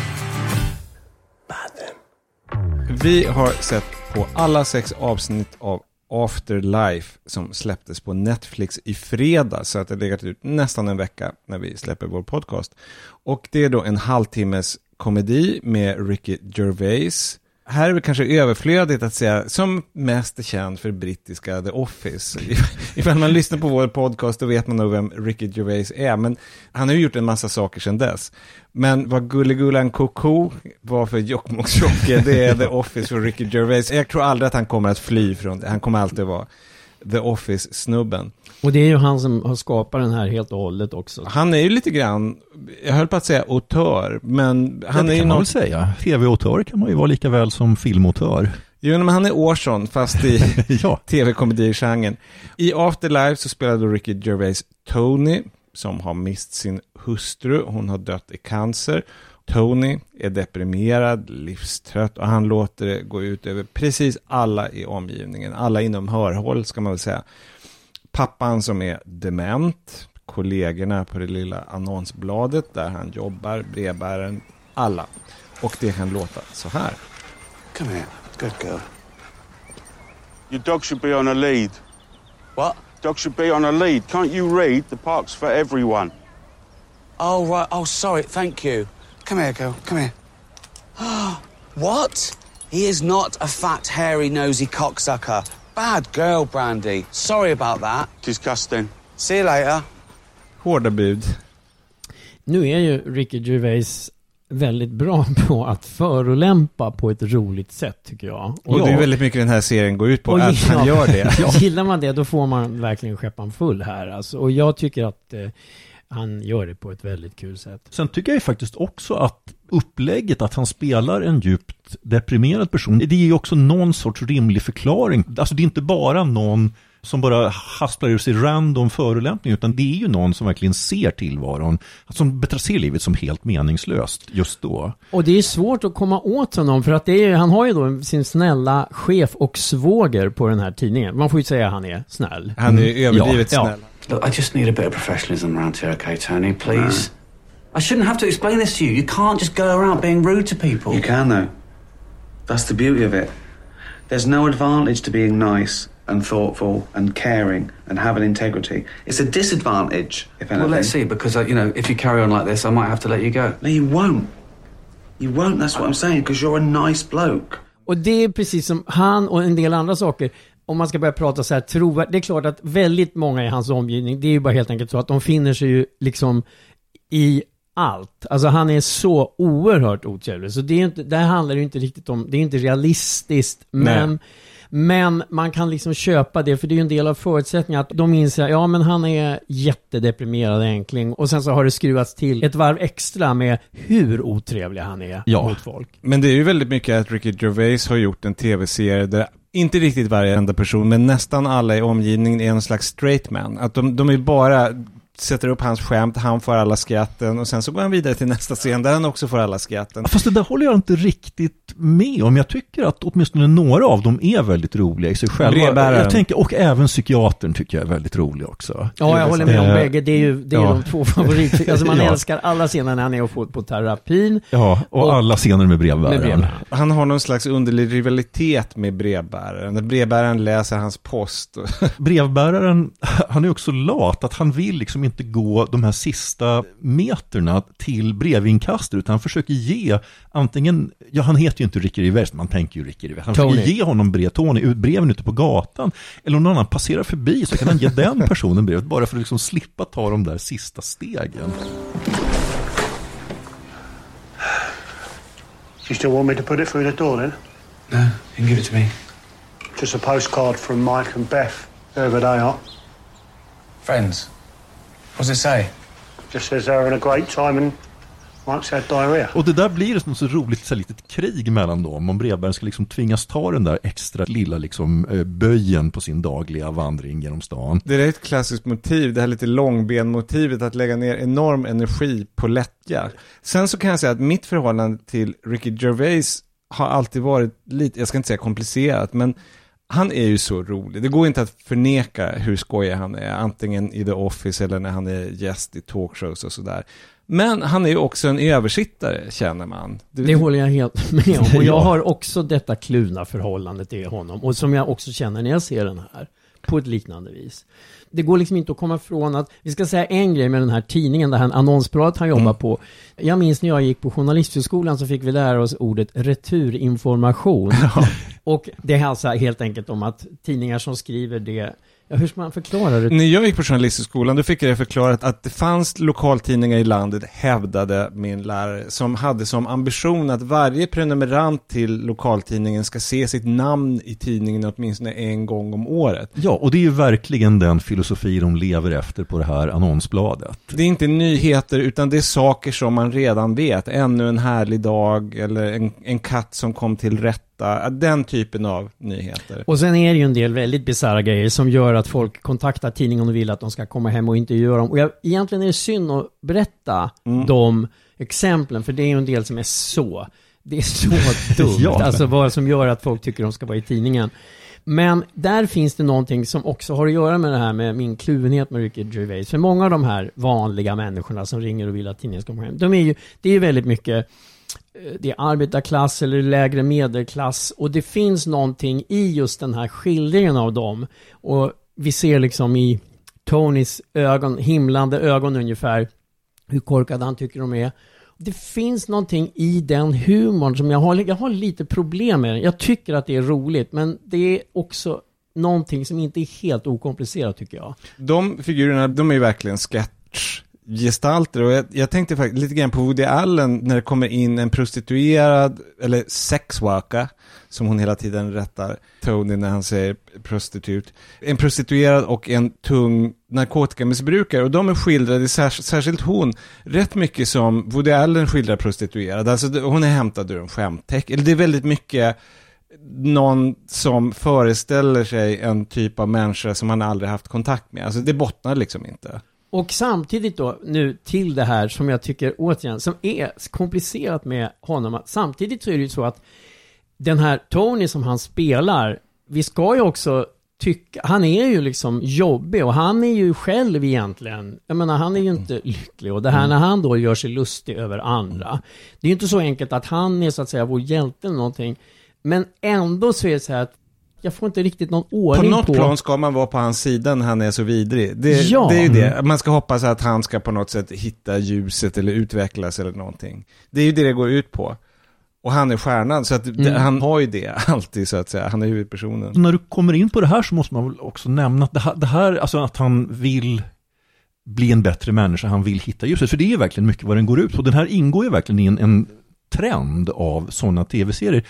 Speaker 1: Vi har sett på alla sex avsnitt av Afterlife som släpptes på Netflix i fredag så att det legat ut nästan en vecka när vi släpper vår podcast. Och det är då en halvtimmes komedi med Ricky Gervais. Här är det kanske överflödigt att säga, som mest är känd för brittiska The Office. *laughs* Ifall man lyssnar på vår podcast då vet man nog vem Ricky Gervais är, men han har ju gjort en massa saker sedan dess. Men vad Gulligullan Koko var för Jokkmokks-Jocke, det är The Office för Ricky Gervais. Jag tror aldrig att han kommer att fly från det, han kommer alltid vara The Office-snubben.
Speaker 5: Och det är ju han som har skapat den här helt och hållet också.
Speaker 1: Han är ju lite grann, jag höll på att säga autör, men han är
Speaker 6: det
Speaker 1: ju
Speaker 6: kan man väl säga. Tv-autör kan man ju vara lika väl som filmautör.
Speaker 1: jo men han är Orson fast i *laughs*
Speaker 6: ja.
Speaker 1: tv-komedigenren. I Afterlife så spelade Ricky Gervais Tony, som har mist sin hustru. Hon har dött i cancer. Tony är deprimerad, livstrött och han låter det gå ut över precis alla i omgivningen. Alla inom hörhåll ska man väl säga. Pappan som är dement, kollegorna på det lilla annonsbladet där han jobbar, brevbäraren, alla. Och det kan låta så här.
Speaker 2: Come here. Good girl.
Speaker 9: Your dog should be on a lead.
Speaker 4: What?
Speaker 9: Dog should be on a lead. Can't you read? The park's for everyone.
Speaker 4: Oh, right. Oh, sorry. Thank you.
Speaker 2: Come here, girl. Come here. *gasps*
Speaker 4: What? He is not a fat, hairy, nosy cocksucker. Bad girl, Brandy. Sorry about that.
Speaker 9: Disgusting.
Speaker 4: See you later.
Speaker 1: Hårda bud.
Speaker 5: Nu är ju Ricky Gervais väldigt bra *laughs* på att förolämpa på ett roligt sätt tycker jag.
Speaker 1: Och det är väldigt mycket den här serien går ut på, att han gör det. *laughs*
Speaker 5: Gillar man det då får man verkligen skeppan full här alltså. Och jag tycker att eh, han gör det på ett väldigt kul sätt.
Speaker 6: Sen tycker jag ju faktiskt också att upplägget att han spelar en djupt deprimerad person, det är ju också någon sorts rimlig förklaring. Alltså det är inte bara någon som bara hasplar ur sig random förolämpning, utan det är ju någon som verkligen ser tillvaron, som ser livet som helt meningslöst just då.
Speaker 5: Och det är svårt att komma åt honom för att det är, han har ju då sin snälla chef och svåger på den här tidningen. Man får ju säga att han är snäll.
Speaker 1: Han är överdrivet
Speaker 5: Ja, ja.
Speaker 1: snäll.
Speaker 10: Look, I just need a bit of professionalism around here, okay, Tony? Please. I shouldn't have to explain this to you. You can't just go around being rude to people.
Speaker 11: You can, though. That's the beauty of it. There's no advantage to being nice and thoughtful and caring and having integrity. It's a disadvantage, if anything.
Speaker 10: Well, let's see, because, uh, you know, if you carry on like this, I might have to let you go.
Speaker 11: No, you won't. You won't, that's what I'm saying, because you're a nice bloke.
Speaker 5: Och det är precis som han och en del andra saker. Om man ska börja prata så här trovärdigt. Det är klart att väldigt många i hans omgivning, det är ju bara helt enkelt så att de finner sig ju liksom i allt. Alltså han är så oerhört otrevlig. Så det är inte, det här handlar ju inte riktigt om, det är inte realistiskt. Men, men man kan liksom köpa det, för det är ju en del av förutsättningen att de inser, ja men han är jättedeprimerad enkling. Och sen så har det skruvats till ett varv extra med hur otrevlig han är
Speaker 6: Ja.
Speaker 5: mot folk.
Speaker 1: Men det är ju väldigt mycket att Ricky Gervais har gjort en tv-serie där inte riktigt varje enda person, men nästan alla i omgivningen är en slags straight man. Att de, de är bara sätter upp hans skämt, han får alla skratten och sen så går han vidare till nästa scen där han också får alla skratten.
Speaker 6: Fast det där håller jag inte riktigt med om. Jag tycker att åtminstone några av dem är väldigt roliga i sig själva.
Speaker 1: Brevbäraren.
Speaker 6: Jag tänker, och även psykiatern tycker jag är väldigt rolig också.
Speaker 5: Ja, jag håller med om
Speaker 6: Eh,
Speaker 5: bägge. Det är ju det är
Speaker 6: ja.
Speaker 5: de två favoriter. *laughs* Alltså man
Speaker 6: Ja.
Speaker 5: älskar alla scener när han är och får på terapin.
Speaker 6: Ja, och,
Speaker 5: Och-
Speaker 6: alla scener med brevbäraren.
Speaker 5: Med brevbäraren.
Speaker 1: Han har någon slags underlig rivalitet med brevbäraren. Brevbäraren läser hans post.
Speaker 6: Brevbäraren, han är också lat, att han vill liksom inte gå de här sista meterna till brevinkastet, utan han försöker ge antingen, ja han heter ju inte Ricky Rivers, man tänker ju Ricky Rivers, han
Speaker 5: Tony.
Speaker 6: försöker ge honom brev, Tony, ut breven ute på gatan, eller om någon annan passerar förbi så kan han ge den personen brevet, bara för att liksom slippa ta de där sista stegen.
Speaker 12: You still want me to put it through the door then?
Speaker 11: No, you can give it to me.
Speaker 12: Just a postcard from Mike and Beth, whoever they are.
Speaker 11: Friends. What's it say?
Speaker 12: Just says they're having a great time and Mike's had diarrhea.
Speaker 6: Och det där blir ett så roligt så litet krig mellan dem, om brevbäraren ska liksom tvingas ta den där extra lilla liksom, eh, böjen på sin dagliga vandring genom stan.
Speaker 1: Det är ett klassiskt motiv, det här lite långbenmotivet, att lägga ner enorm energi på lättja. Sen så kan jag säga att mitt förhållande till Ricky Gervais har alltid varit lite, jag ska inte säga komplicerat, men han är ju så rolig. Det går inte att förneka hur skojig han är, antingen i The Office eller när han är gäst i talkshows och sådär. Men han är ju också en översittare, känner man.
Speaker 5: Det håller jag helt *laughs* med om. *laughs* Och jag
Speaker 1: Ja.
Speaker 5: har också detta kluvna förhållande till honom. Och som jag också känner när jag ser den här. På ett liknande vis. Det går liksom inte att komma ifrån att, vi ska säga en grej med den här tidningen, det här annonsbladet han jobbar på. Jag minns när jag gick på Journalisthögskolan så fick vi lära oss ordet returinformation. *laughs* Och det är alltså helt enkelt om att tidningar som skriver det, ja hur ska man förklara det?
Speaker 1: När jag gick på Journalisthögskolan, då fick jag det förklarat att det fanns lokaltidningar i landet, hävdade min lärare, som hade som ambition att varje prenumerant till lokaltidningen ska se sitt namn i tidningen åtminstone en gång om året.
Speaker 6: Ja, och det är ju verkligen den filosofi de lever efter på det här annonsbladet.
Speaker 1: Det är inte nyheter, utan det är saker som man redan vet. Ännu en härlig dag, eller en, en katt som kom till rätta. Den typen av nyheter.
Speaker 5: Och sen är det ju en del väldigt bisarra grejer som gör att folk kontaktar tidningen och vill att de ska komma hem och intervjua dem. Och jag, egentligen är det synd att berätta
Speaker 1: Mm.
Speaker 5: de exemplen, för det är ju en del som är så, det är så *laughs* dumt.
Speaker 6: Ja.
Speaker 5: Alltså vad som gör att folk tycker de ska vara i tidningen. Men där finns det någonting som också har att göra med det här med min kluvenhet med Ricky Gervais. För många av de här vanliga människorna som ringer och vill att tidningen ska komma hem, de är ju, det är ju väldigt mycket det är arbetarklass eller lägre medelklass och det finns någonting i just den här skildringen av dem. Och vi ser liksom i Tonys ögon, himlande ögon ungefär, hur korkade han tycker de är. Det finns någonting i den humorn som jag har, jag har lite problem med. Jag tycker att det är roligt, men det är också någonting som inte är helt okomplicerat tycker jag.
Speaker 1: De figurerna, de är ju verkligen gestalter och jag, jag tänkte faktiskt lite grann på Woody Allen när det kommer in en prostituerad, eller sexworker, som hon hela tiden rättar Tony när han säger prostitut. En prostituerad och en tung narkotikamissbrukare och de är skildrade, särskilt hon, rätt mycket som Woody Allen skildrar prostituerad. Alltså hon är hämtad ur en skämtteck, eller det är väldigt mycket någon som föreställer sig en typ av människa som han aldrig haft kontakt med. Alltså det bottnar liksom inte.
Speaker 5: Och samtidigt då, nu till det här som jag tycker, återigen, som är komplicerat med honom. Samtidigt så är det ju så att den här Tony som han spelar, vi ska ju också tycka, han är ju liksom jobbig och han är ju själv egentligen, jag menar han är ju inte lycklig och det här när han då gör sig lustig över andra. Det är ju inte så enkelt att han är så att säga vår hjälte eller någonting. Men ändå så är det så här att jag får inte riktigt någon
Speaker 1: På
Speaker 5: ordning
Speaker 1: något
Speaker 5: på...
Speaker 1: plan ska man vara på hans sida när han är så vidrig. Det,
Speaker 5: Ja.
Speaker 1: det är ju det. Man ska hoppas att han ska på något sätt hitta ljuset eller utvecklas eller någonting. Det är ju det det går ut på. Och han är stjärnan, så att det,
Speaker 5: Mm.
Speaker 1: han har ju det *laughs* alltid så att säga. Han är huvudpersonen.
Speaker 6: När du kommer in på det här så måste man väl också nämna att det här, det här alltså att han vill bli en bättre människa, han vill hitta ljuset. För det är ju verkligen mycket vad den går ut på. Den här ingår ju verkligen i en, en trend av sådana tv-serier.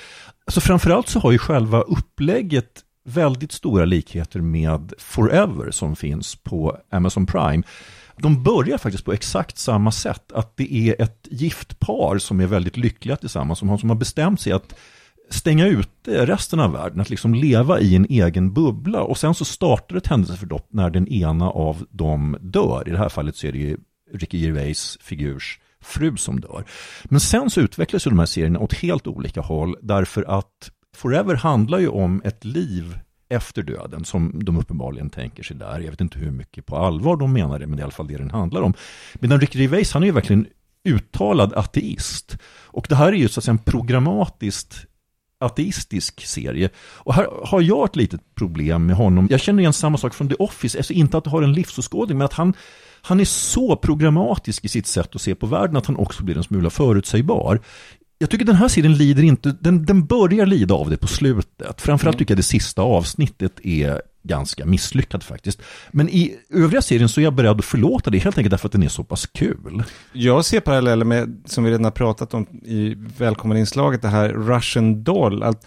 Speaker 6: Alltså framförallt så har ju själva upplägget väldigt stora likheter med Forever som finns på Amazon Prime. De börjar faktiskt på exakt samma sätt, att det är ett gift par som är väldigt lyckliga tillsammans, som har, som har bestämt sig att stänga ute resten av världen, att liksom leva i en egen bubbla. Och sen så startar ett händelseförlopp när den ena av dem dör. I det här fallet så är det ju Ricky Gervais figurs fru som dör. Men sen så utvecklas ju de här serierna åt helt olika håll därför att Forever handlar ju om ett liv efter döden som de uppenbarligen tänker sig där. Jag vet inte hur mycket på allvar de menar det, men det är i alla fall det den handlar om. Medan Ricky Gervais, han är ju verkligen uttalad ateist. Och det här är ju så att säga en programmatiskt ateistisk serie. Och här har jag ett litet problem med honom. Jag känner igen samma sak från The Office, alltså inte att det har en livsåskådning, men att han, han är så programmatisk i sitt sätt att se på världen att han också blir en smula förutsägbar. Jag tycker den här serien lider inte, den, den börjar lida av det på slutet. Framförallt tycker jag det sista avsnittet är ganska misslyckad faktiskt. Men i övriga serien så är jag beredd att förlåta det helt enkelt därför att den är så pass kul.
Speaker 1: Jag ser paralleller med, som vi redan har pratat om i välkommen inslaget, det här Russian Doll. Att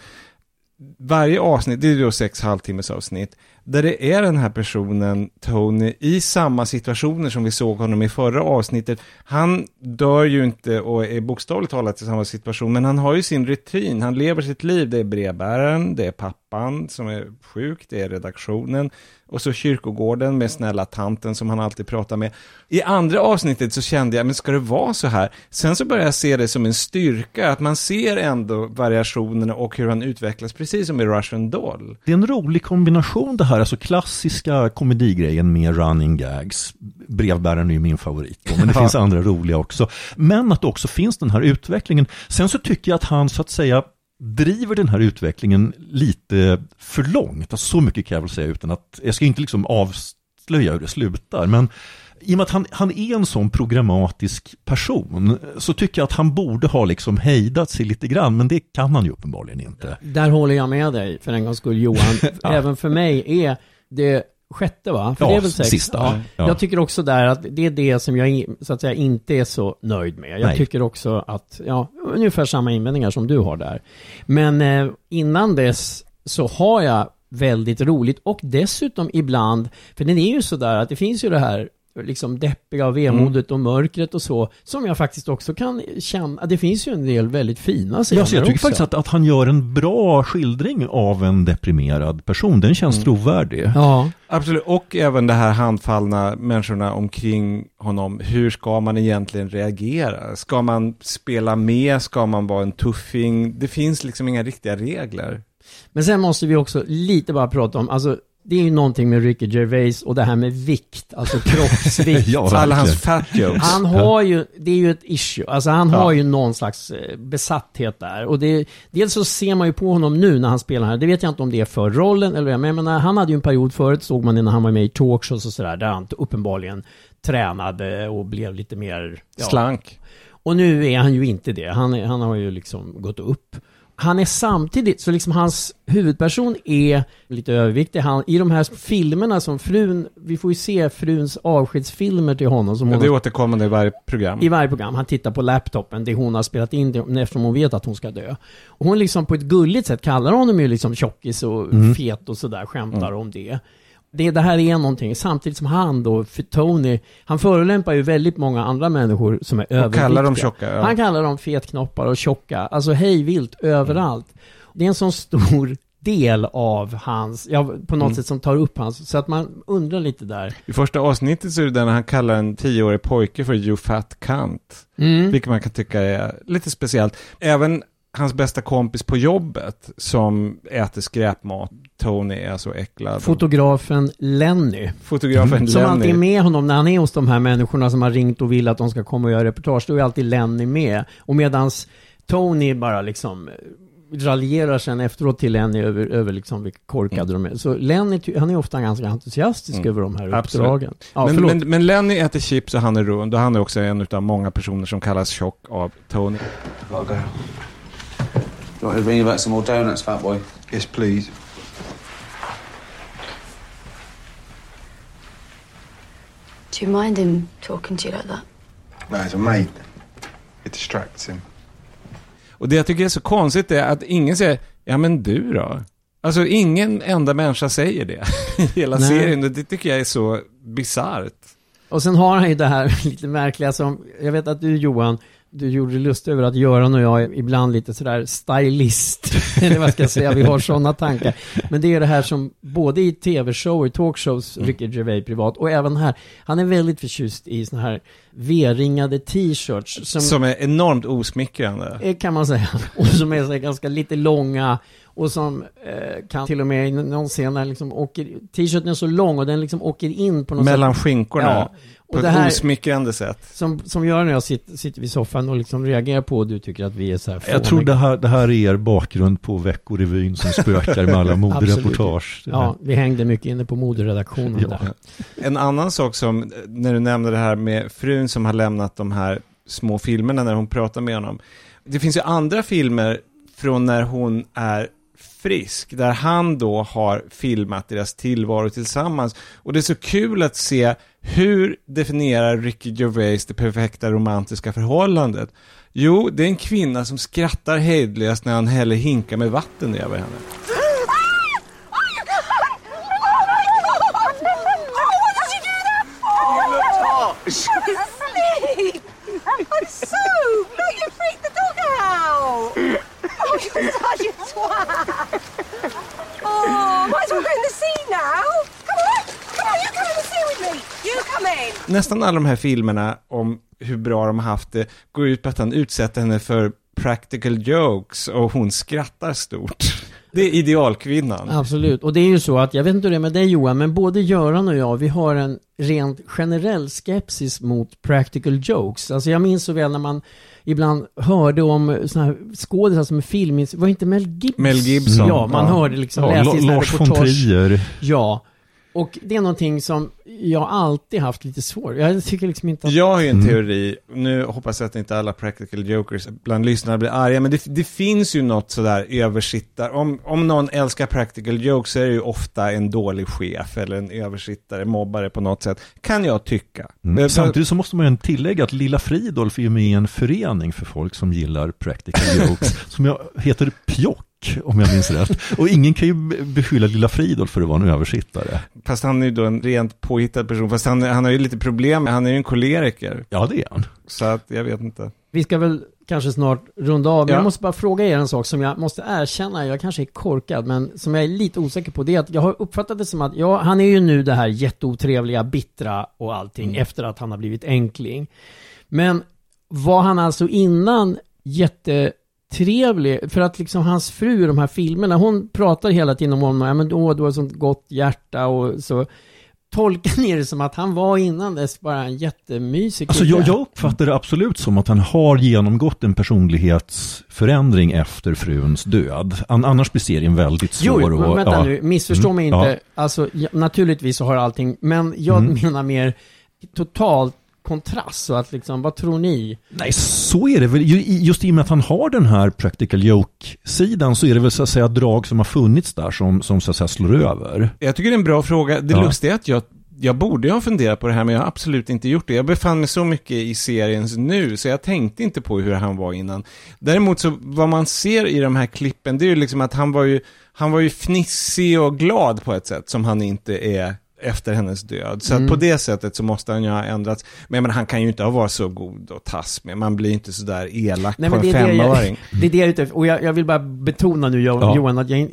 Speaker 1: varje avsnitt, det är då sex halvtimmes avsnitt, där det är den här personen, Tony, i samma situationer som vi såg honom i förra avsnittet. Han dör ju inte och är bokstavligt talat i samma situation, men han har ju sin rutin, han lever sitt liv. Det är brevbäraren, det är pappan som är sjuk, det är redaktionen, och så kyrkogården med snälla tanten som han alltid pratar med. I andra avsnittet så kände jag, men ska det vara så här? Sen så började jag se det som en styrka, att man ser ändå variationerna och hur han utvecklas, precis som i Russian Doll.
Speaker 6: Det är en rolig kombination det här, alltså klassiska komedigrejen med running gags. Brevbäraren är ju min favorit, då, men det *laughs* finns andra roliga också. Men att det också finns den här utvecklingen. Sen så tycker jag att han så att säga driver den här utvecklingen lite för långt. Alltså, så mycket kan jag väl säga utan att, jag ska inte liksom avslöja hur det slutar, men i och med att han, han är en sån programmatisk person så tycker jag att han borde ha liksom hejdat sig lite grann, men det kan han ju uppenbarligen inte.
Speaker 5: Där håller jag med dig för en gångs skull Johan. *laughs*
Speaker 6: Ja.
Speaker 5: Även för mig är det sjätte va? För
Speaker 6: Ja,
Speaker 5: det är väl sex?
Speaker 6: sista.
Speaker 5: Ja.
Speaker 6: Ja.
Speaker 5: Jag tycker också där att det är det som jag så att säga inte är så nöjd med. Jag
Speaker 6: Nej.
Speaker 5: tycker också att, ja, ungefär samma invändningar som du har där. Men eh, innan dess så har jag väldigt roligt och dessutom ibland, för den är ju sådär att det finns ju det här liksom deppiga och vemodet och mörkret och så, som jag faktiskt också kan känna, det finns ju en del väldigt fina scener
Speaker 6: Ja, så jag tycker
Speaker 5: också.
Speaker 6: faktiskt att, att han gör en bra skildring av en deprimerad person. Den känns trovärdig.
Speaker 5: Ja.
Speaker 1: Absolut, och även det här handfallna människorna omkring honom. Hur ska man egentligen reagera? Ska man spela med? Ska man vara en tuffing? Det finns liksom inga riktiga regler.
Speaker 5: Men sen måste vi också lite bara prata om, alltså det är ju någonting med Ricky Gervais och det här med vikt, alltså *laughs* kroppsvikt.
Speaker 6: Ja,
Speaker 1: Alla hans fat jokes.
Speaker 5: Han har ju, det är ju ett issue, alltså han har
Speaker 1: Ja.
Speaker 5: ju någon slags eh, besatthet där. Och det, dels så ser man ju på honom nu när han spelar här, det vet jag inte om det är för rollen eller vad, men jag menar, han hade ju en period förut, såg man när han var med i talkshows och sådär, där han uppenbarligen tränade och blev lite mer... ja.
Speaker 1: Slank.
Speaker 5: Och nu är han ju inte det, han, han har ju liksom gått upp. Han är samtidigt, så liksom hans huvudperson är lite överviktig. Han, I de här filmerna som frun, vi får ju se fruns avskedsfilmer till honom som
Speaker 1: Ja, det är återkommande i varje program.
Speaker 5: i varje program. Han tittar på laptopen, det hon har spelat in det, eftersom hon vet att hon ska dö. Och hon liksom på ett gulligt sätt kallar honom ju liksom tjockis och
Speaker 6: Mm.
Speaker 5: fet och sådär, skämtar om det. Det. Det här är någonting, samtidigt som han då, för Tony, han förolämpar ju väldigt många andra människor som är överviktiga.
Speaker 1: kallar dem tjocka, ja.
Speaker 5: Han kallar dem fetknoppar och tjocka, alltså hej vilt överallt. Det är en sån stor *laughs* del av hans, ja på något
Speaker 1: Mm.
Speaker 5: sätt som tar upp hans, så att man undrar lite där.
Speaker 1: I första avsnittet så är det där när han kallar en tioårig pojke för you fat cunt.
Speaker 5: Mm.
Speaker 1: Vilket man kan tycka är lite speciellt. Även hans bästa kompis på jobbet som äter skräpmat, Tony är så äcklad.
Speaker 5: Fotografen Lenny.
Speaker 1: Fotografen
Speaker 5: Som
Speaker 1: Lenny.
Speaker 5: alltid är med honom när han är hos de här människorna som har ringt och vill att de ska komma och göra reportage. Då är alltid Lenny med. Och medans Tony bara liksom eh, raljerar sen efteråt till Lenny över, över liksom vilka korkade de är. Så Lenny, han är ofta ganska entusiastisk
Speaker 1: Mm.
Speaker 5: över de här uppdragen. Ja,
Speaker 1: men, men, men Lenny äter chips och han är rund och han är också en av många personer som kallas tjock av Tony.
Speaker 4: Gotta go. You want to bring you back some more donuts, fat boy?
Speaker 13: Yes, please.
Speaker 3: Do you mind him talking to you like that?
Speaker 13: No, as a mate. It distracts him.
Speaker 1: Och det jag tycker är så konstigt är att ingen säger, ja men du då? Alltså ingen enda människa säger det *laughs* i hela
Speaker 5: Nej.
Speaker 1: serien det tycker jag är så bisarrt.
Speaker 5: Och sen har han ju det här *laughs* lite märkliga som, jag vet att du Johan, du gjorde dig lustig över att Göran och jag är ibland lite sådär stylist. *laughs* Eller vad ska jag säga, vi har sådana tankar. Men det är det här som både i tv-shower, talkshows,
Speaker 1: Mm.
Speaker 5: Ricky Gervais privat och även här. Han är väldigt förtjust i såna här V-ringade t-shirts. Som,
Speaker 1: Som är enormt osmickrande.
Speaker 5: eh, kan man säga. *laughs* Och som är så ganska lite långa. Och som eh, kan till och med i någon scen liksom åker, t-shirten är så lång och den liksom åker in på något
Speaker 1: Mellan
Speaker 5: sätt.
Speaker 1: skinkorna.
Speaker 5: Ja.
Speaker 1: På
Speaker 5: Och det
Speaker 1: ett osmickrande sätt.
Speaker 5: som, som gör när jag sitter, sitter vid soffan och liksom reagerar på och du tycker att vi är så här
Speaker 6: Jag tror
Speaker 5: fåniga.
Speaker 6: det här, det här är er bakgrund på Veckorevyn som spökar med alla *laughs* modereportage.
Speaker 5: Ja, vi hängde mycket inne på moderedaktionen
Speaker 6: Ja.
Speaker 5: där.
Speaker 1: En annan sak som, när du nämnde det här med frun som har lämnat de här små filmerna när hon pratar med honom. Det finns ju andra filmer från när hon är frisk, där han då har filmat deras tillvaro tillsammans. Och det är så kul att se hur definierar Ricky Gervais det perfekta romantiska förhållandet? Jo, det är en kvinna som skrattar hejdlöst när han häller hinkar med vatten över henne.
Speaker 14: Oh! Oh, might as well go in the sea now! Come on! Come on, you come in the sea with me! You come in!
Speaker 1: Nästan alla de här filmerna om hur bra de har haft det går ut på att han utsätter henne för practical jokes och hon skrattar stort. Det är idealkvinnan.
Speaker 5: Absolut, och det är ju så att, jag vet inte hur det är med dig Johan, men både Göran och jag, vi har en rent generell skepsis mot practical jokes. Alltså jag minns så väl när man ibland hörde om sådana här skådisar som är film, var inte Mel Gibson?
Speaker 1: Mel Gibson,
Speaker 5: Ja, man
Speaker 1: ja.
Speaker 5: hörde liksom,
Speaker 6: Ja,
Speaker 5: läste
Speaker 6: Lars von. Trier.
Speaker 5: Ja, och det är någonting som jag alltid haft lite svårt. Jag tycker liksom inte att...
Speaker 1: Jag har ju en
Speaker 6: Mm.
Speaker 1: teori, nu hoppas jag att inte alla practical jokers bland lyssnarna blir arga, men det, det finns ju något sådär översittar. Om, om någon älskar practical jokes så är det ju ofta en dålig chef eller en översittare, mobbare på något sätt, kan jag tycka.
Speaker 6: Mm.
Speaker 1: Eh,
Speaker 6: Samtidigt så måste man ju tillägga att Lilla Fridolf är ju med i en förening för folk som gillar practical jokes *laughs* som jag heter Pjock om jag minns rätt. Och ingen kan ju be- beskylla Lilla Fridolf för att vara en översittare.
Speaker 1: Fast han är ju då en rent påhittad person, fast han, han har ju lite problem, han är ju en koleriker.
Speaker 6: Ja, det är han.
Speaker 1: Så att, jag vet inte.
Speaker 5: Vi ska väl kanske snart runda av, men
Speaker 1: Ja.
Speaker 5: jag måste bara fråga er en sak som jag måste erkänna, jag kanske är korkad, men som jag är lite osäker på, det är att jag har uppfattat det som att, ja, han är ju nu det här jätteotrevliga, bittra och allting,
Speaker 1: Mm.
Speaker 5: efter att han har blivit enkling. Men var han alltså innan jättetrevlig? För att liksom hans fru i de här filmerna, hon pratar hela tiden om honom, ja men åh, du har sånt gott hjärta och så. Tolkar ni det som att han var innan dess bara en jättemysig
Speaker 6: Alltså jag, jag uppfattar det absolut som att han har genomgått en personlighetsförändring efter fruns död. An, annars blir serien väldigt svår.
Speaker 5: Jo, men
Speaker 6: och-
Speaker 5: vänta
Speaker 6: ja.
Speaker 5: nu, missförstå
Speaker 6: Mm,
Speaker 5: mig
Speaker 6: ja.
Speaker 5: inte. Alltså, ja, naturligtvis så har allting, men jag
Speaker 6: Mm.
Speaker 5: menar mer total kontrast. Så att liksom, vad tror ni?
Speaker 6: Nej, så är det väl. Just i och med att han har den här practical joke-sidan så är det väl så att säga drag som har funnits där som, som så att säga slår över.
Speaker 1: Jag tycker det är en bra fråga. Det
Speaker 6: Ja.
Speaker 1: lustiga är att jag, jag borde ju ha funderat på det här, men jag har absolut inte gjort det. Jag befann mig så mycket i seriens nu, så jag tänkte inte på hur han var innan. Däremot så, vad man ser i de här klippen, det är ju liksom att han var ju, han var ju fnissig och glad på ett sätt som han inte är efter hennes död. Så
Speaker 5: Mm.
Speaker 1: att på det sättet så måste han ju ha ändrats. Men, men han kan ju inte ha varit så god och tass med. Man blir inte så där elak
Speaker 5: Nej,
Speaker 1: på
Speaker 5: men
Speaker 1: en
Speaker 5: det jag,
Speaker 1: femåring.
Speaker 5: det är det jag är ute. Och jag, jag vill bara betona nu Jo-
Speaker 1: Ja.
Speaker 5: Johan, att jag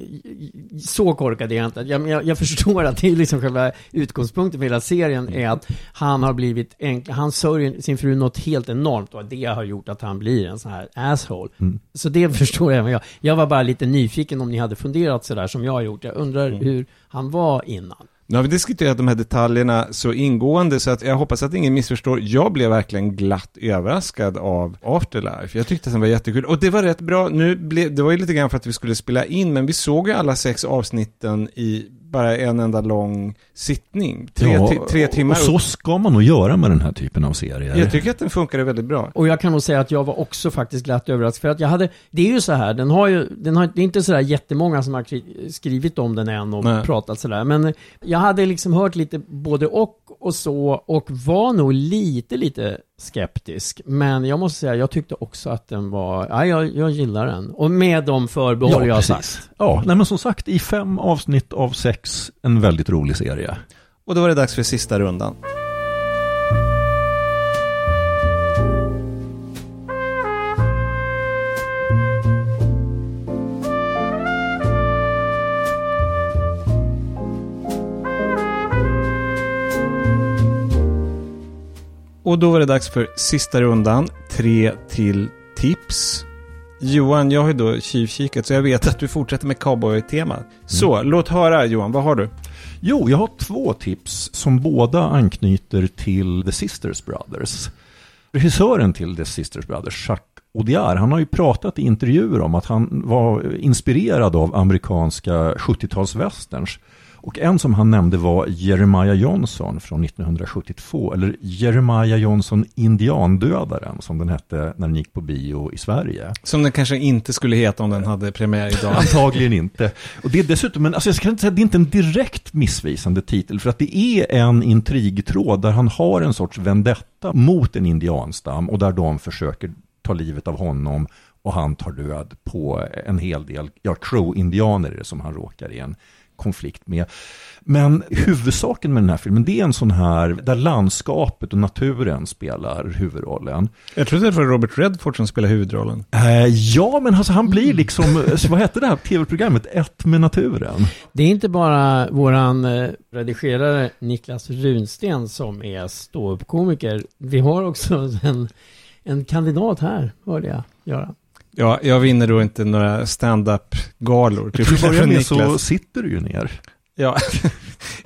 Speaker 5: så korkad är jag inte. Jag, jag, jag förstår att det är liksom själva utgångspunkten för hela serien är att han har blivit enkel, han sörjer sin fru något helt enormt och det har gjort att han blir en sån här asshole.
Speaker 6: Mm.
Speaker 5: Så det *laughs* förstår jag. Men jag, jag var bara lite nyfiken om ni hade funderat sådär som jag har gjort. Jag undrar
Speaker 1: Mm.
Speaker 5: hur han var innan.
Speaker 1: Nu har vi diskuterat de här detaljerna så ingående så att jag hoppas att ingen missförstår. Jag blev verkligen glatt överraskad av Afterlife. Jag tyckte att den var jättekul. Och det var rätt bra. Nu blev, det var ju lite grann för att vi skulle spela in, men vi såg ju alla sex avsnitten i bara en enda lång sittning. Tre,
Speaker 6: Ja,
Speaker 1: ti- tre timmar.
Speaker 6: Och så ska man nog göra med den här typen av serier.
Speaker 1: Jag tycker att den funkade väldigt bra.
Speaker 5: Och jag kan nog säga att jag var också faktiskt glatt överraskad. För att jag hade, det är ju så här, den har ju, den har, det är inte sådär jättemånga som har skri- skrivit om den än och
Speaker 1: Nej.
Speaker 5: pratat sådär. Men jag hade liksom hört lite både och och så och var nog lite, lite skeptisk. Men jag måste säga, jag tyckte också att den var, ja, jag, jag gillar den. Och med de förbehåll jag har sagt.
Speaker 6: Ja, nej men som sagt, i fem avsnitt av sex, en väldigt rolig serie.
Speaker 1: Och då var det dags för sista rundan. Och då var det dags för sista rundan. Tre till tips. Johan, jag har ju då tjuvkikat så jag vet att du fortsätter med cowboy-tema. Så, låt höra Johan, vad har du?
Speaker 6: Jo, jag har två tips som båda anknyter till The Sisters Brothers. Regissören till The Sisters Brothers, Jacques Audiard, han har ju pratat i intervjuer om att han var inspirerad av amerikanska 70-talswesterns. Och en som han nämnde var Jeremiah Johnson från 1972, eller Jeremiah Johnson Indiandödaren som den hette när den gick på bio i Sverige.
Speaker 1: Som den kanske inte skulle heta om den hade premiär idag. *laughs*
Speaker 6: Antagligen inte. Och det är dessutom en, alltså jag ska inte säga, det är inte en direkt missvisande titel, för att det är en intrigtråd där han har en sorts vendetta mot en indianstam och där de försöker ta livet av honom och han tar död på en hel del, ja, crow-indianer som han råkar i en konflikt med. Men huvudsaken med den här filmen, det är en sån här där landskapet och naturen spelar huvudrollen.
Speaker 1: Jag trodde det var Robert Redford som spelade huvudrollen.
Speaker 6: Eh, ja, men alltså han blir liksom, så vad hette det här tv-programmet, Ett med naturen?
Speaker 5: Det är inte bara våran eh, redigerare Niklas Runsten som är ståuppkomiker. Vi har också en, en kandidat här, hörde jag, Göran.
Speaker 1: Ja, jag vinner då inte några stand-up-galor.
Speaker 6: Till att börja med så sitter du ju ner.
Speaker 1: Ja,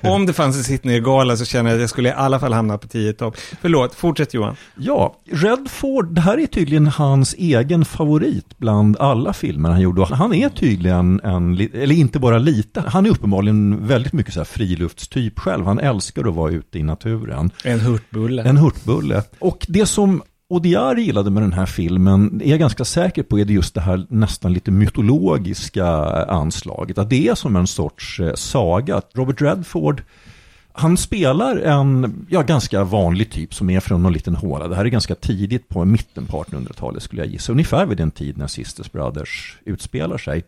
Speaker 1: *laughs* om det fanns en sitt ner-gala så känner jag att jag skulle i alla fall hamna på 10 topp. Förlåt, fortsätt Johan.
Speaker 6: Ja, Redford, det här är tydligen hans egen favorit bland alla filmer han gjorde. Han är tydligen en, eller inte bara lite, han är uppenbarligen väldigt mycket så här friluftstyp själv. Han älskar att vara ute i naturen.
Speaker 1: En hurtbulle.
Speaker 6: En hurtbulle. Och det som Odiar gillade med den här filmen, är jag ganska säker på, är det just det här nästan lite mytologiska anslaget. Att det är som en sorts eh, saga. Robert Redford, han spelar en ja, ganska vanlig typ som är från någon liten håla. Det här är ganska tidigt på mitten på 1800-talet skulle jag gissa. Ungefär vid den tid när Sisters Brothers utspelar sig.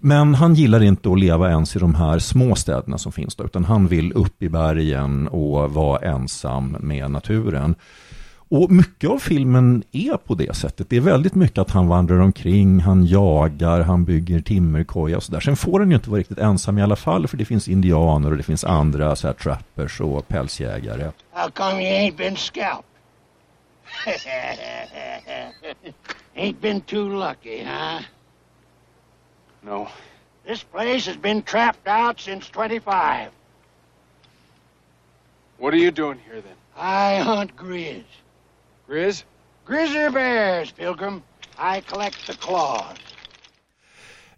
Speaker 6: Men han gillar inte att leva ens i de här små städerna som finns då, utan han vill upp i bergen och vara ensam med naturen. Och mycket av filmen är på det sättet. Det är väldigt mycket att han vandrar omkring, han jagar, han bygger timmerkoja och sådär. Sen får han ju inte vara riktigt ensam i alla fall för det finns indianer och det finns andra så här trappers och pälsjägare.
Speaker 15: How come you ain't been scalped? *laughs* ain't been too lucky, huh?
Speaker 9: No.
Speaker 15: This place has been trapped out since 25.
Speaker 9: What are you doing here then?
Speaker 15: I hunt grizz.
Speaker 9: Grizz?
Speaker 15: Grizzly bears, Pilgrim. I collect the claws.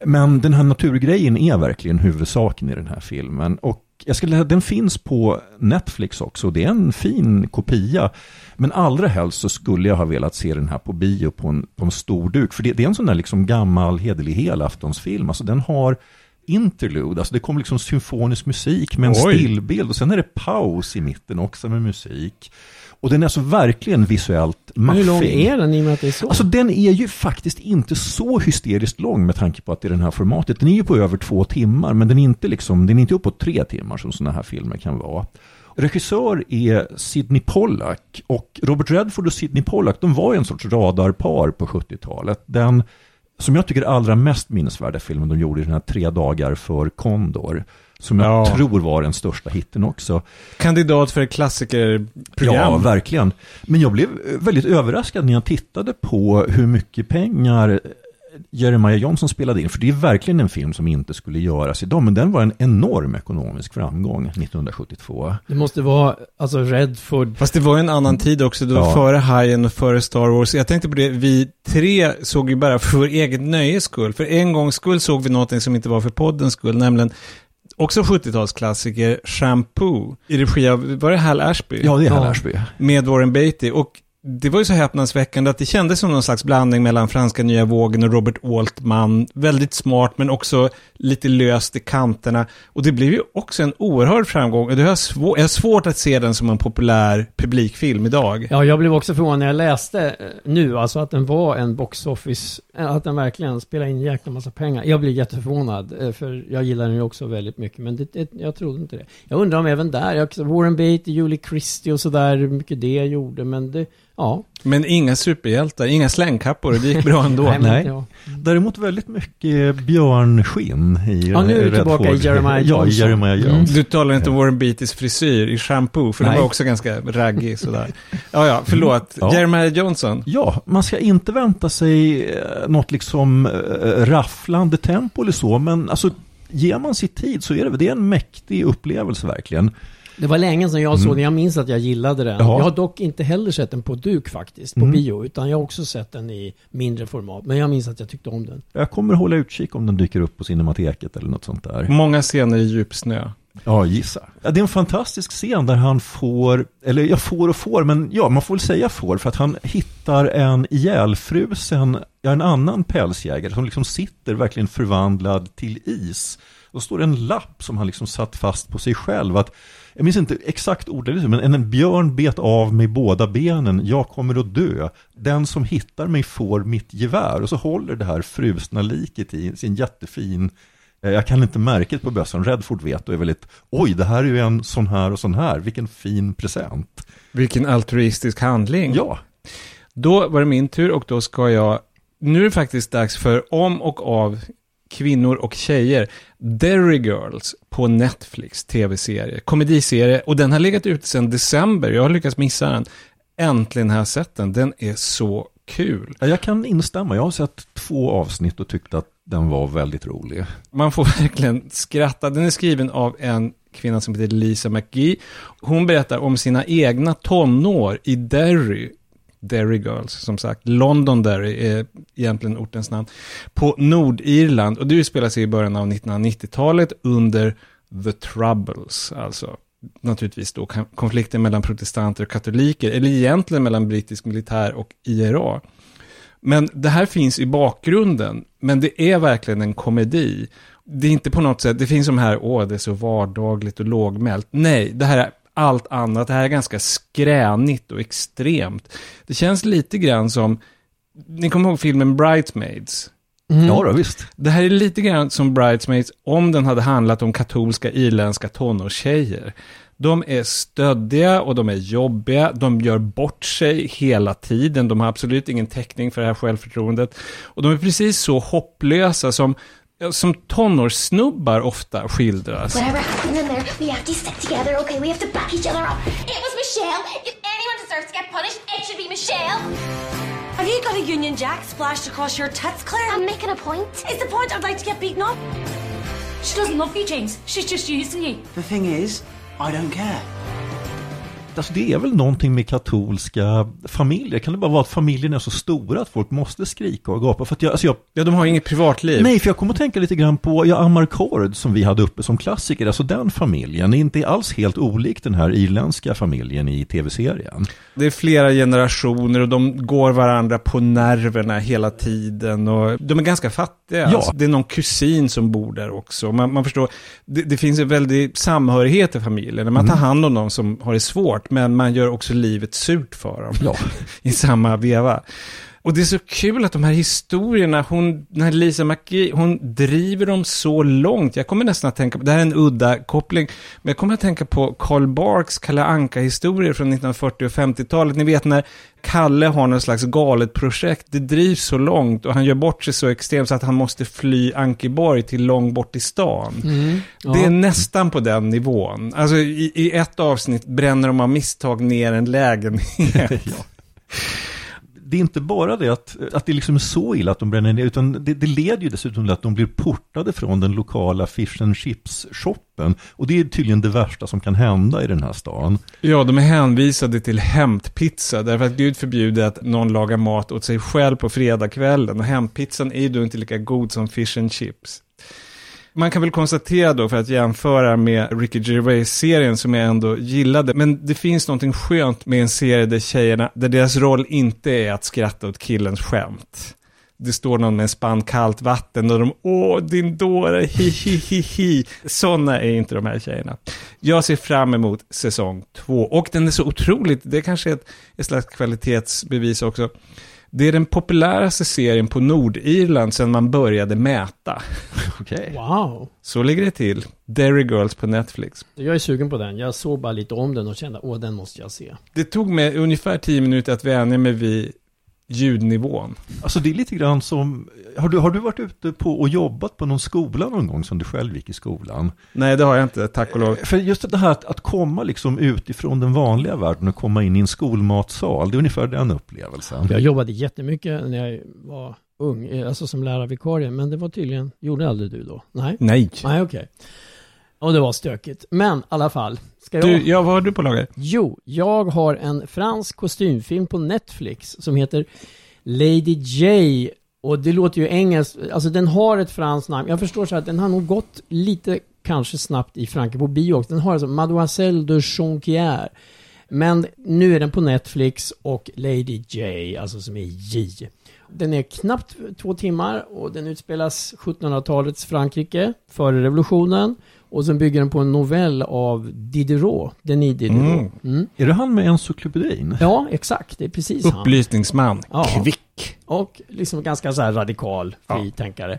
Speaker 6: Men den här naturgrejen är verkligen huvudsaken i den här filmen. Och jag skulle den finns på Netflix också. Det är en fin kopia. Men allra helst så skulle jag ha velat se den här på bio på en, på en stor duk. För det, det är en sån där liksom gammal hederlig helaftonsfilm. Alltså den har interlude, alltså det kommer liksom symfonisk musik med en
Speaker 1: Oj.
Speaker 6: stillbild och sen är det paus i mitten också med musik. Och den är alltså verkligen visuellt maffig.
Speaker 5: Hur lång är den i och med att det är så?
Speaker 6: Alltså den är ju faktiskt inte så hysteriskt lång med tanke på att det är det här formatet. Den är ju på över två timmar, men den är inte, liksom, den är inte uppåt tre timmar som sådana här filmer kan vara. Regissör är Sidney Pollack och Robert Redford och Sidney Pollack de var en sorts radarpar på 70-talet. Den som jag tycker allra mest minnesvärda filmen de gjorde i den här Tre dagar för Kondor. Som jag
Speaker 1: Ja.
Speaker 6: tror var den största hitten också.
Speaker 1: Kandidat för ett klassikerprogram.
Speaker 6: Ja, verkligen. Men jag blev väldigt överraskad när jag tittade på hur mycket pengar Jeremiah Johnson spelade in. För det är verkligen en film som inte skulle göras idag. Men den var en enorm ekonomisk framgång 1972.
Speaker 5: Det måste vara, alltså Redford.
Speaker 1: Fast det var ju en annan tid också, det var
Speaker 6: Ja.
Speaker 1: före Hajen och före Star Wars. Jag tänkte på det, vi tre såg ju bara för vår egen nöjes skull. För en gångs skull såg vi någonting som inte var för poddens skull, nämligen också 70-talsklassiker, Shampoo, i regi av, var det Hal Ashby?
Speaker 6: Ja, det är Hal Ashby.
Speaker 1: Med Warren Beatty. Och det var ju så häpnadsväckande att det kändes som någon slags blandning mellan franska nya vågen och Robert Altman. Väldigt smart men också lite löst i kanterna. Och det blev ju också en oerhörd framgång. Och det har jag, svår, jag har svårt att se den som en populär publikfilm idag.
Speaker 5: Ja, jag blev också förvånad när jag läste eh, nu, alltså att den var en box office, eh, att den verkligen spelade in en jäkla massa pengar. Jag blev jätteförvånad, eh, för jag gillar den ju också väldigt mycket, men det, det, jag trodde inte det. Jag undrar om även där, jag, Warren Beatty, Julie Christie och sådär, hur mycket det gjorde, men det, Ja.
Speaker 1: Men inga superhjältar, inga slängkappor, det gick bra ändå. *laughs*
Speaker 5: Nej,
Speaker 6: Nej.
Speaker 5: ja.
Speaker 6: Däremot väldigt mycket björnskinn i
Speaker 5: Ja, nu är vi
Speaker 6: Red
Speaker 5: tillbaka i. Jeremiah
Speaker 6: Ja, i
Speaker 5: Johnson.
Speaker 6: Jeremiah
Speaker 5: Mm.
Speaker 6: Jones.
Speaker 1: Du talar inte om Warren Beatys frisyr i shampoo, för den
Speaker 6: Nej.
Speaker 1: var också ganska raggig sådär. Ja, ja, förlåt.
Speaker 6: Ja.
Speaker 1: Jeremiah Johnson.
Speaker 6: Ja, man ska inte vänta sig eh, något liksom eh, rafflande tempo eller så, men alltså ger man sig tid så är det, det är en mäktig upplevelse verkligen.
Speaker 5: Det var länge sedan jag
Speaker 6: Mm.
Speaker 5: såg den. Jag minns att jag gillade den.
Speaker 6: Ja.
Speaker 5: Jag har dock inte heller sett den på duk faktiskt, på
Speaker 6: Mm.
Speaker 5: bio. Utan jag har också sett den i mindre format. Men jag minns att jag tyckte om den.
Speaker 6: Jag kommer hålla utkik om den dyker upp på Cinemateket eller något sånt där.
Speaker 1: Många scener i djupsnö.
Speaker 6: Ja, gissa. Ja, det är en fantastisk scen där han får, eller jag får och får, men ja, man får väl säga får, för att han hittar en ihjälfrusen, ja, en annan pälsjägare som liksom sitter verkligen förvandlad till is. Då står det en lapp som han liksom satt fast på sig själv. Att, jag minns inte exakt ordet, men en björn bet av mig båda benen, jag kommer att dö. Den som hittar mig får mitt gevär. Och så håller det här frusna liket i sin jättefin Eh, Jag kan inte märket på bössan, Redford vet och är väldigt Oj, det här är ju en sån här och sån här, vilken fin present.
Speaker 1: Vilken altruistisk handling.
Speaker 6: Ja.
Speaker 1: Då var det min tur och då ska jag, nu är det faktiskt dags för om och av kvinnor och tjejer, Derry Girls på Netflix tv-serie, komediserie och den har legat ute sedan december, jag har lyckats missa den. Äntligen har jag sett den, den är så kul.
Speaker 6: Ja, Jag kan instämma, jag har sett två avsnitt och tyckte att den var väldigt rolig.
Speaker 1: Man får *laughs* verkligen skratta. Den är skriven av en kvinna som heter Lisa McGee. Hon berättar om sina egna tonår i Derry. Derry Girls, som sagt. Londonderry är egentligen ortens namn. På Nordirland. Och det utspelar sig i början av 1990-talet under The Troubles. Alltså naturligtvis då konflikten mellan protestanter och katoliker. Eller egentligen mellan brittisk militär och IRA. Men det här finns i bakgrunden, men det är verkligen en komedi. Det är inte på något sätt, det finns de här, åh, det är så vardagligt och lågmält. Nej, det här är allt annat. Det här är ganska skränigt och extremt. Det känns lite grann som, ni kommer ihåg filmen Bridesmaids?
Speaker 5: Mm.
Speaker 6: Ja då, visst.
Speaker 1: Det här är lite grann som Bridesmaids om den hade handlat om katolska irländska tonårstjejer. De är stöddiga och de är jobbiga, de gör bort sig hela tiden, de har absolut ingen täckning för det här självförtroendet. Och de är precis så hopplösa som, som tonårssnubbar ofta skildras.
Speaker 16: Whatever happened in there, we have to stick together, okay? We have to back each other up. It was Michelle. If anyone deserves to get punished, it should be Michelle.
Speaker 14: Have you got a Union Jack splashed across your tits, Claire?
Speaker 16: I'm making a point.
Speaker 14: Is the point I'd like to get beaten up?
Speaker 17: She doesn't love you, James. She's just using you.
Speaker 10: The thing is, I don't care.
Speaker 6: Alltså det är väl någonting med katolska familjer. Kan det bara vara att familjen är så stora att folk måste skrika och gapa? För att jag, alltså jag,
Speaker 1: Ja, de har inget privatliv.
Speaker 6: nej, för jag kommer att tänka lite grann på ja, Amarcord som vi hade uppe som klassiker. Alltså den familjen är inte alls helt olik den här irländska familjen i tv-serien.
Speaker 1: Det är flera generationer och de går varandra på nerverna hela tiden. Och de är ganska fattiga.
Speaker 6: Ja.
Speaker 1: Alltså, det är någon kusin som bor där också. Man, man förstår, det, det finns en väldig samhörighet i familjen. Man tar
Speaker 6: Mm.
Speaker 1: hand om dem som har det svårt, men man gör också livet surt för dem.
Speaker 6: Ja. *laughs*
Speaker 1: I samma veva. Och det är så kul att de här historierna, hon, den här Lisa McGee, hon driver dem så långt. Jag kommer nästan att tänka på, det här är en udda koppling, men jag kommer att tänka på Karl Barks Kalle Anka-historier från 1940 och 50-talet. Ni vet när Kalle har någon slags galet projekt, det drivs så långt och han gör bort sig så extremt så att han måste fly Ankeborg till långt bort i stan.
Speaker 5: Mm. Ja.
Speaker 1: Det är nästan på den nivån. Alltså i, i ett avsnitt bränner de av misstag ner en lägenhet. *laughs*
Speaker 6: det är inte bara det att, att det liksom är så illa att de bränner ner, utan det, det leder ju dessutom till att de blir portade från den lokala fish and chips-shoppen. Och det är tydligen det värsta som kan hända i den här stan.
Speaker 1: Ja, de är hänvisade till hämtpizza därför att Gud förbjuder att någon lagar mat åt sig själv på fredagskvällen. Och hämtpizzan är ju då inte lika god som fish and chips. Man kan väl konstatera då, för att jämföra med Ricky Gervais-serien som jag ändå gillade, men det finns någonting skönt med en serie där tjejerna, där deras roll inte är att skratta åt killens skämt. Det står någon med en spann kallt vatten och de, åh din dåre, hi hi hi hi. Sådana är inte de här tjejerna. Jag ser fram emot säsong två och den är så otroligt, det kanske är ett, ett slags kvalitetsbevis också. Det är den populäraste serien på Nordirland sedan man började mäta.
Speaker 6: Okej.
Speaker 5: Wow.
Speaker 1: Så ligger det till. Derry Girls på Netflix.
Speaker 5: Jag är sugen på den. Jag såg bara lite om den och kände, åh, den måste jag se.
Speaker 1: Det tog mig ungefär tio minuter att vänja mig vid ljudnivån.
Speaker 6: Alltså det är lite grann som, har du, har du varit ute på och jobbat på någon skola någon gång som du själv gick i skolan?
Speaker 1: Nej, det har jag inte, tack och lov.
Speaker 6: För just det här att, att komma liksom utifrån den vanliga världen och komma in i en skolmatsal, det är ungefär den upplevelsen.
Speaker 5: Jag jobbade jättemycket när jag var ung, eh, alltså som lärarvikarie, men det var tydligen, gjorde aldrig du då? Nej?
Speaker 1: Nej.
Speaker 5: Nej, okej. Och det var stökigt. Men i alla fall. Ska jag...
Speaker 1: Du, ja, vad har du på lager?
Speaker 5: Jo, jag har en fransk kostymfilm på Netflix som heter Lady J. Och det låter ju engelskt, alltså den har ett franskt namn. Jag förstår så att den har nog gått lite kanske snabbt i Frankrike på bio också. Den har alltså Mademoiselle de Jonquière. Men nu är den på Netflix och Lady J, alltså som är J. Den är knappt två timmar och den utspelas 1700-talets Frankrike, före revolutionen. Och sen bygger den på en novell av Diderot, Denis Diderot.
Speaker 1: Mm.
Speaker 5: Mm.
Speaker 6: Är det han med encyklopedin?
Speaker 5: Ja, exakt. Det är precis han.
Speaker 1: Upplysningsman.
Speaker 5: Ja.
Speaker 1: Kvick.
Speaker 5: Och liksom ganska så här radikal fritänkare.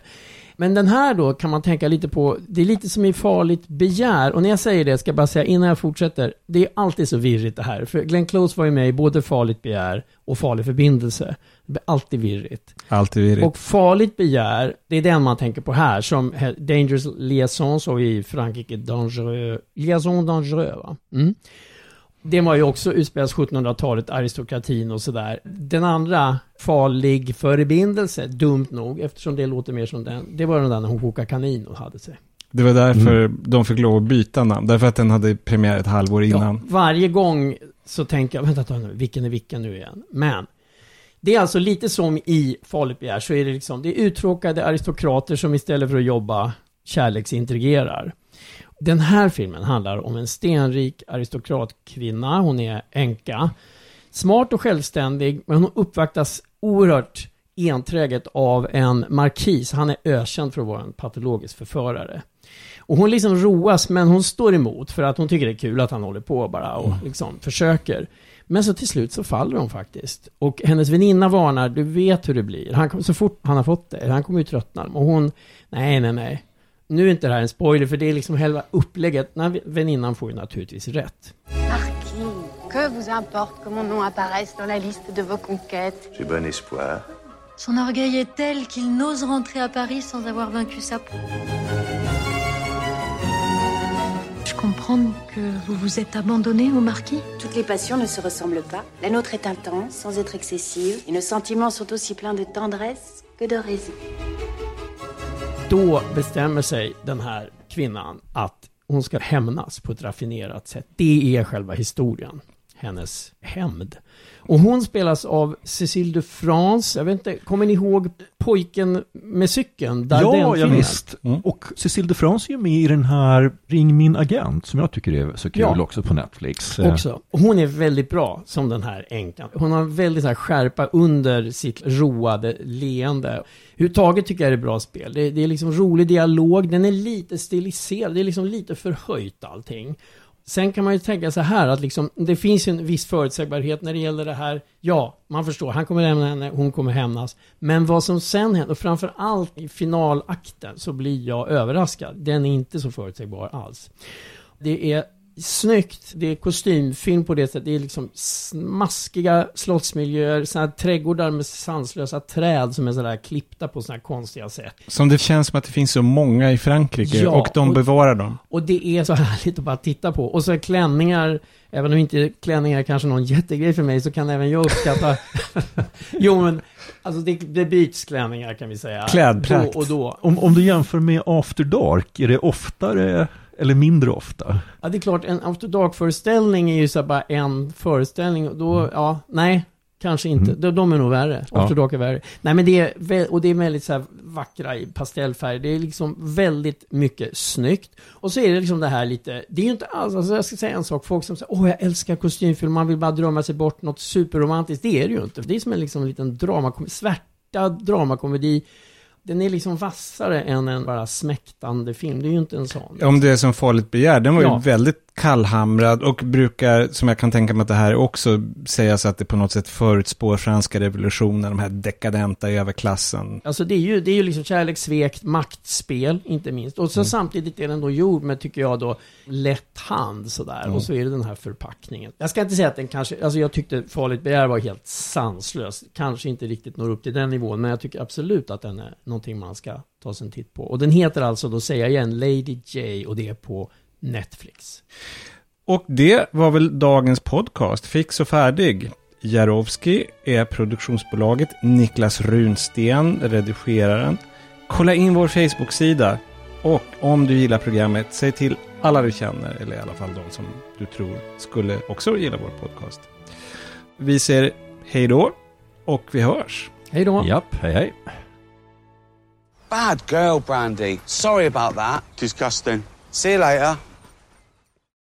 Speaker 5: Men den här då kan man tänka lite på, det är lite som i farligt begär. Och när jag säger det ska jag bara säga innan jag fortsätter, det är alltid så virrigt det här. För Glenn Close var ju med i både farligt begär och farlig förbindelse. Alltid virrigt.
Speaker 1: Alltid virrigt.
Speaker 5: Och farligt begär, det är den man tänker på här, som Dangerous Liaison, så i Frankrike, Dangereux, Liaison Dangereux va? Mm. Det var ju också utspelas 1700-talet, aristokratin och sådär. Den andra, farlig förbindelse, dumt nog, eftersom det låter mer som den. Det var den där när hon kokade kanin och hade sig.
Speaker 1: Det var därför de fick lov att byta namn. Därför att den hade premiär ett halvår innan.
Speaker 5: Varje gång så tänker jag, vänta, ta nu, vilken är vilken nu igen? Men det är alltså lite som i Farligt begär, så är det liksom, det är uttråkade aristokrater som istället för att jobba kärleksintrigerar. Den här filmen handlar om en stenrik aristokratkvinna, hon är änka. Smart och självständig, men hon uppvaktas oerhört enträget av en markis. Han är ökänd för att vara en patologisk förförare. Och hon liksom roas, men hon står emot för att hon tycker det är kul att han håller på bara och liksom försöker. Men så till slut så faller hon faktiskt. Och hennes väninna varnar, du vet hur det blir. Han, kom- så fort han har fått det, han kommer ju tröttna. Och hon, nej, nej, nej. Nu är inte det här en spoiler, för det är liksom själva upplägget. Den här väninnan får ju naturligtvis rätt.
Speaker 18: Marquis, que vous importe que mon nom apparaisse dans la liste de vos conquêtes
Speaker 19: J'ai bon espoir.
Speaker 20: Son orgueil est tel qu'il n'ose rentrer à Paris sans avoir vaincu sa peau. Je comprends que vous vous êtes abandonné au marquis?
Speaker 18: Toutes les passions ne se ressemblent pas. La nôtre est intense, sans être excessive, et nos sentiments sont aussi pleins de tendresse que de raison.
Speaker 5: Då bestämmer sig den här kvinnan att hon ska hämnas på ett raffinerat sätt. Det är själva historien. Hennes hämnd. Och hon spelas av Cécile de France. Jag vet inte, kommer ni ihåg pojken med cykeln?
Speaker 6: Ja, ja
Speaker 5: Dardenne-filmen?
Speaker 6: visst. Och Cécile de France är ju med i den här Ring min agent, som jag tycker är så kul
Speaker 5: Ja.
Speaker 6: också på Netflix. Eh,
Speaker 5: Också. Och Hon är väldigt bra som den här änkan. Hon har väldigt så här skärpa under sitt roade leende. Överhuvudtaget tycker jag det är bra spel. Det, det är liksom rolig dialog, den är lite stiliserad, det är liksom lite förhöjt allting. Sen kan man ju tänka så här att liksom, det finns ju en viss förutsägbarhet när det gäller det här. Ja, man förstår, han kommer lämna henne, hon kommer hämnas. Men vad som sen händer, och framför allt i finalakten, så blir jag överraskad. Den är inte så förutsägbar alls. Det är snyggt, det är kostymfilm på det sättet. Det är liksom smaskiga slottsmiljöer, sådana här trädgårdar med sanslösa träd som är sådär klippta på sådana här konstiga sätt.
Speaker 1: Som det känns som att det finns så många i Frankrike
Speaker 5: Ja,
Speaker 1: och de
Speaker 5: och-
Speaker 1: bevarar dem.
Speaker 5: Och det är så *laughs* härligt att bara titta på. Och så är klänningar, även om inte klänningar är kanske någon jättegrej för mig, så kan även jag uppskatta... *laughs* jo men, alltså det, det byts klänningar kan vi säga.
Speaker 6: Klädprakt.
Speaker 5: Då och då.
Speaker 6: Om, om du jämför med After Dark, är det oftare eller mindre ofta?
Speaker 5: Ja, det är klart, en After Dark-föreställning är ju så bara en föreställning. Och då, ja, nej, kanske inte. De, de är nog värre.
Speaker 6: Mm. Ja.
Speaker 5: After Dark är värre. Nej, men det är, och det är väldigt så här vackra i pastellfärg. Det är liksom väldigt mycket snyggt. Och så är det liksom det här lite, det är ju inte alls, alltså jag ska säga en sak, folk som säger åh jag älskar kostymfilm, man vill bara drömma sig bort något superromantiskt. Det är det ju inte. Det är som en liksom liten dramakomedi, svärtad dramakomedi. Den är liksom vassare än en bara smäktande film. Det är ju inte en sån.
Speaker 1: Om det är som Farligt begär, den var
Speaker 5: Ja.
Speaker 1: ju väldigt kallhamrad och brukar, som jag kan tänka mig att det här också, sägas att det på något sätt förutspår franska revolutionen, de här dekadenta överklassen.
Speaker 5: Alltså det är ju, det är ju liksom kärlek, svek, maktspel, inte minst. Och så
Speaker 1: Mm.
Speaker 5: samtidigt är den då gjord med, tycker jag då, lätt hand sådär.
Speaker 1: Mm.
Speaker 5: Och så är det den här förpackningen. Jag ska inte säga att den kanske, alltså jag tyckte Farligt begär var helt sanslös. Kanske inte riktigt når upp till den nivån, men jag tycker absolut att den är någonting man ska ta sig en titt på. Och den heter alltså, då säger jag igen, Lady J och det är på Netflix.
Speaker 1: Och det var väl dagens podcast, fix och färdig. Jarowski är produktionsbolaget, Niklas Runsten redigeraren. Kolla in vår Facebook-sida och om du gillar programmet, säg till alla du känner, eller i alla fall de som du tror skulle också gilla vår podcast. Vi säger hej då och vi hörs.
Speaker 5: Hej då.
Speaker 6: Japp, hej hej.
Speaker 4: Bad girl, Brandy. Sorry about that.
Speaker 9: Disgusting.
Speaker 4: See you later.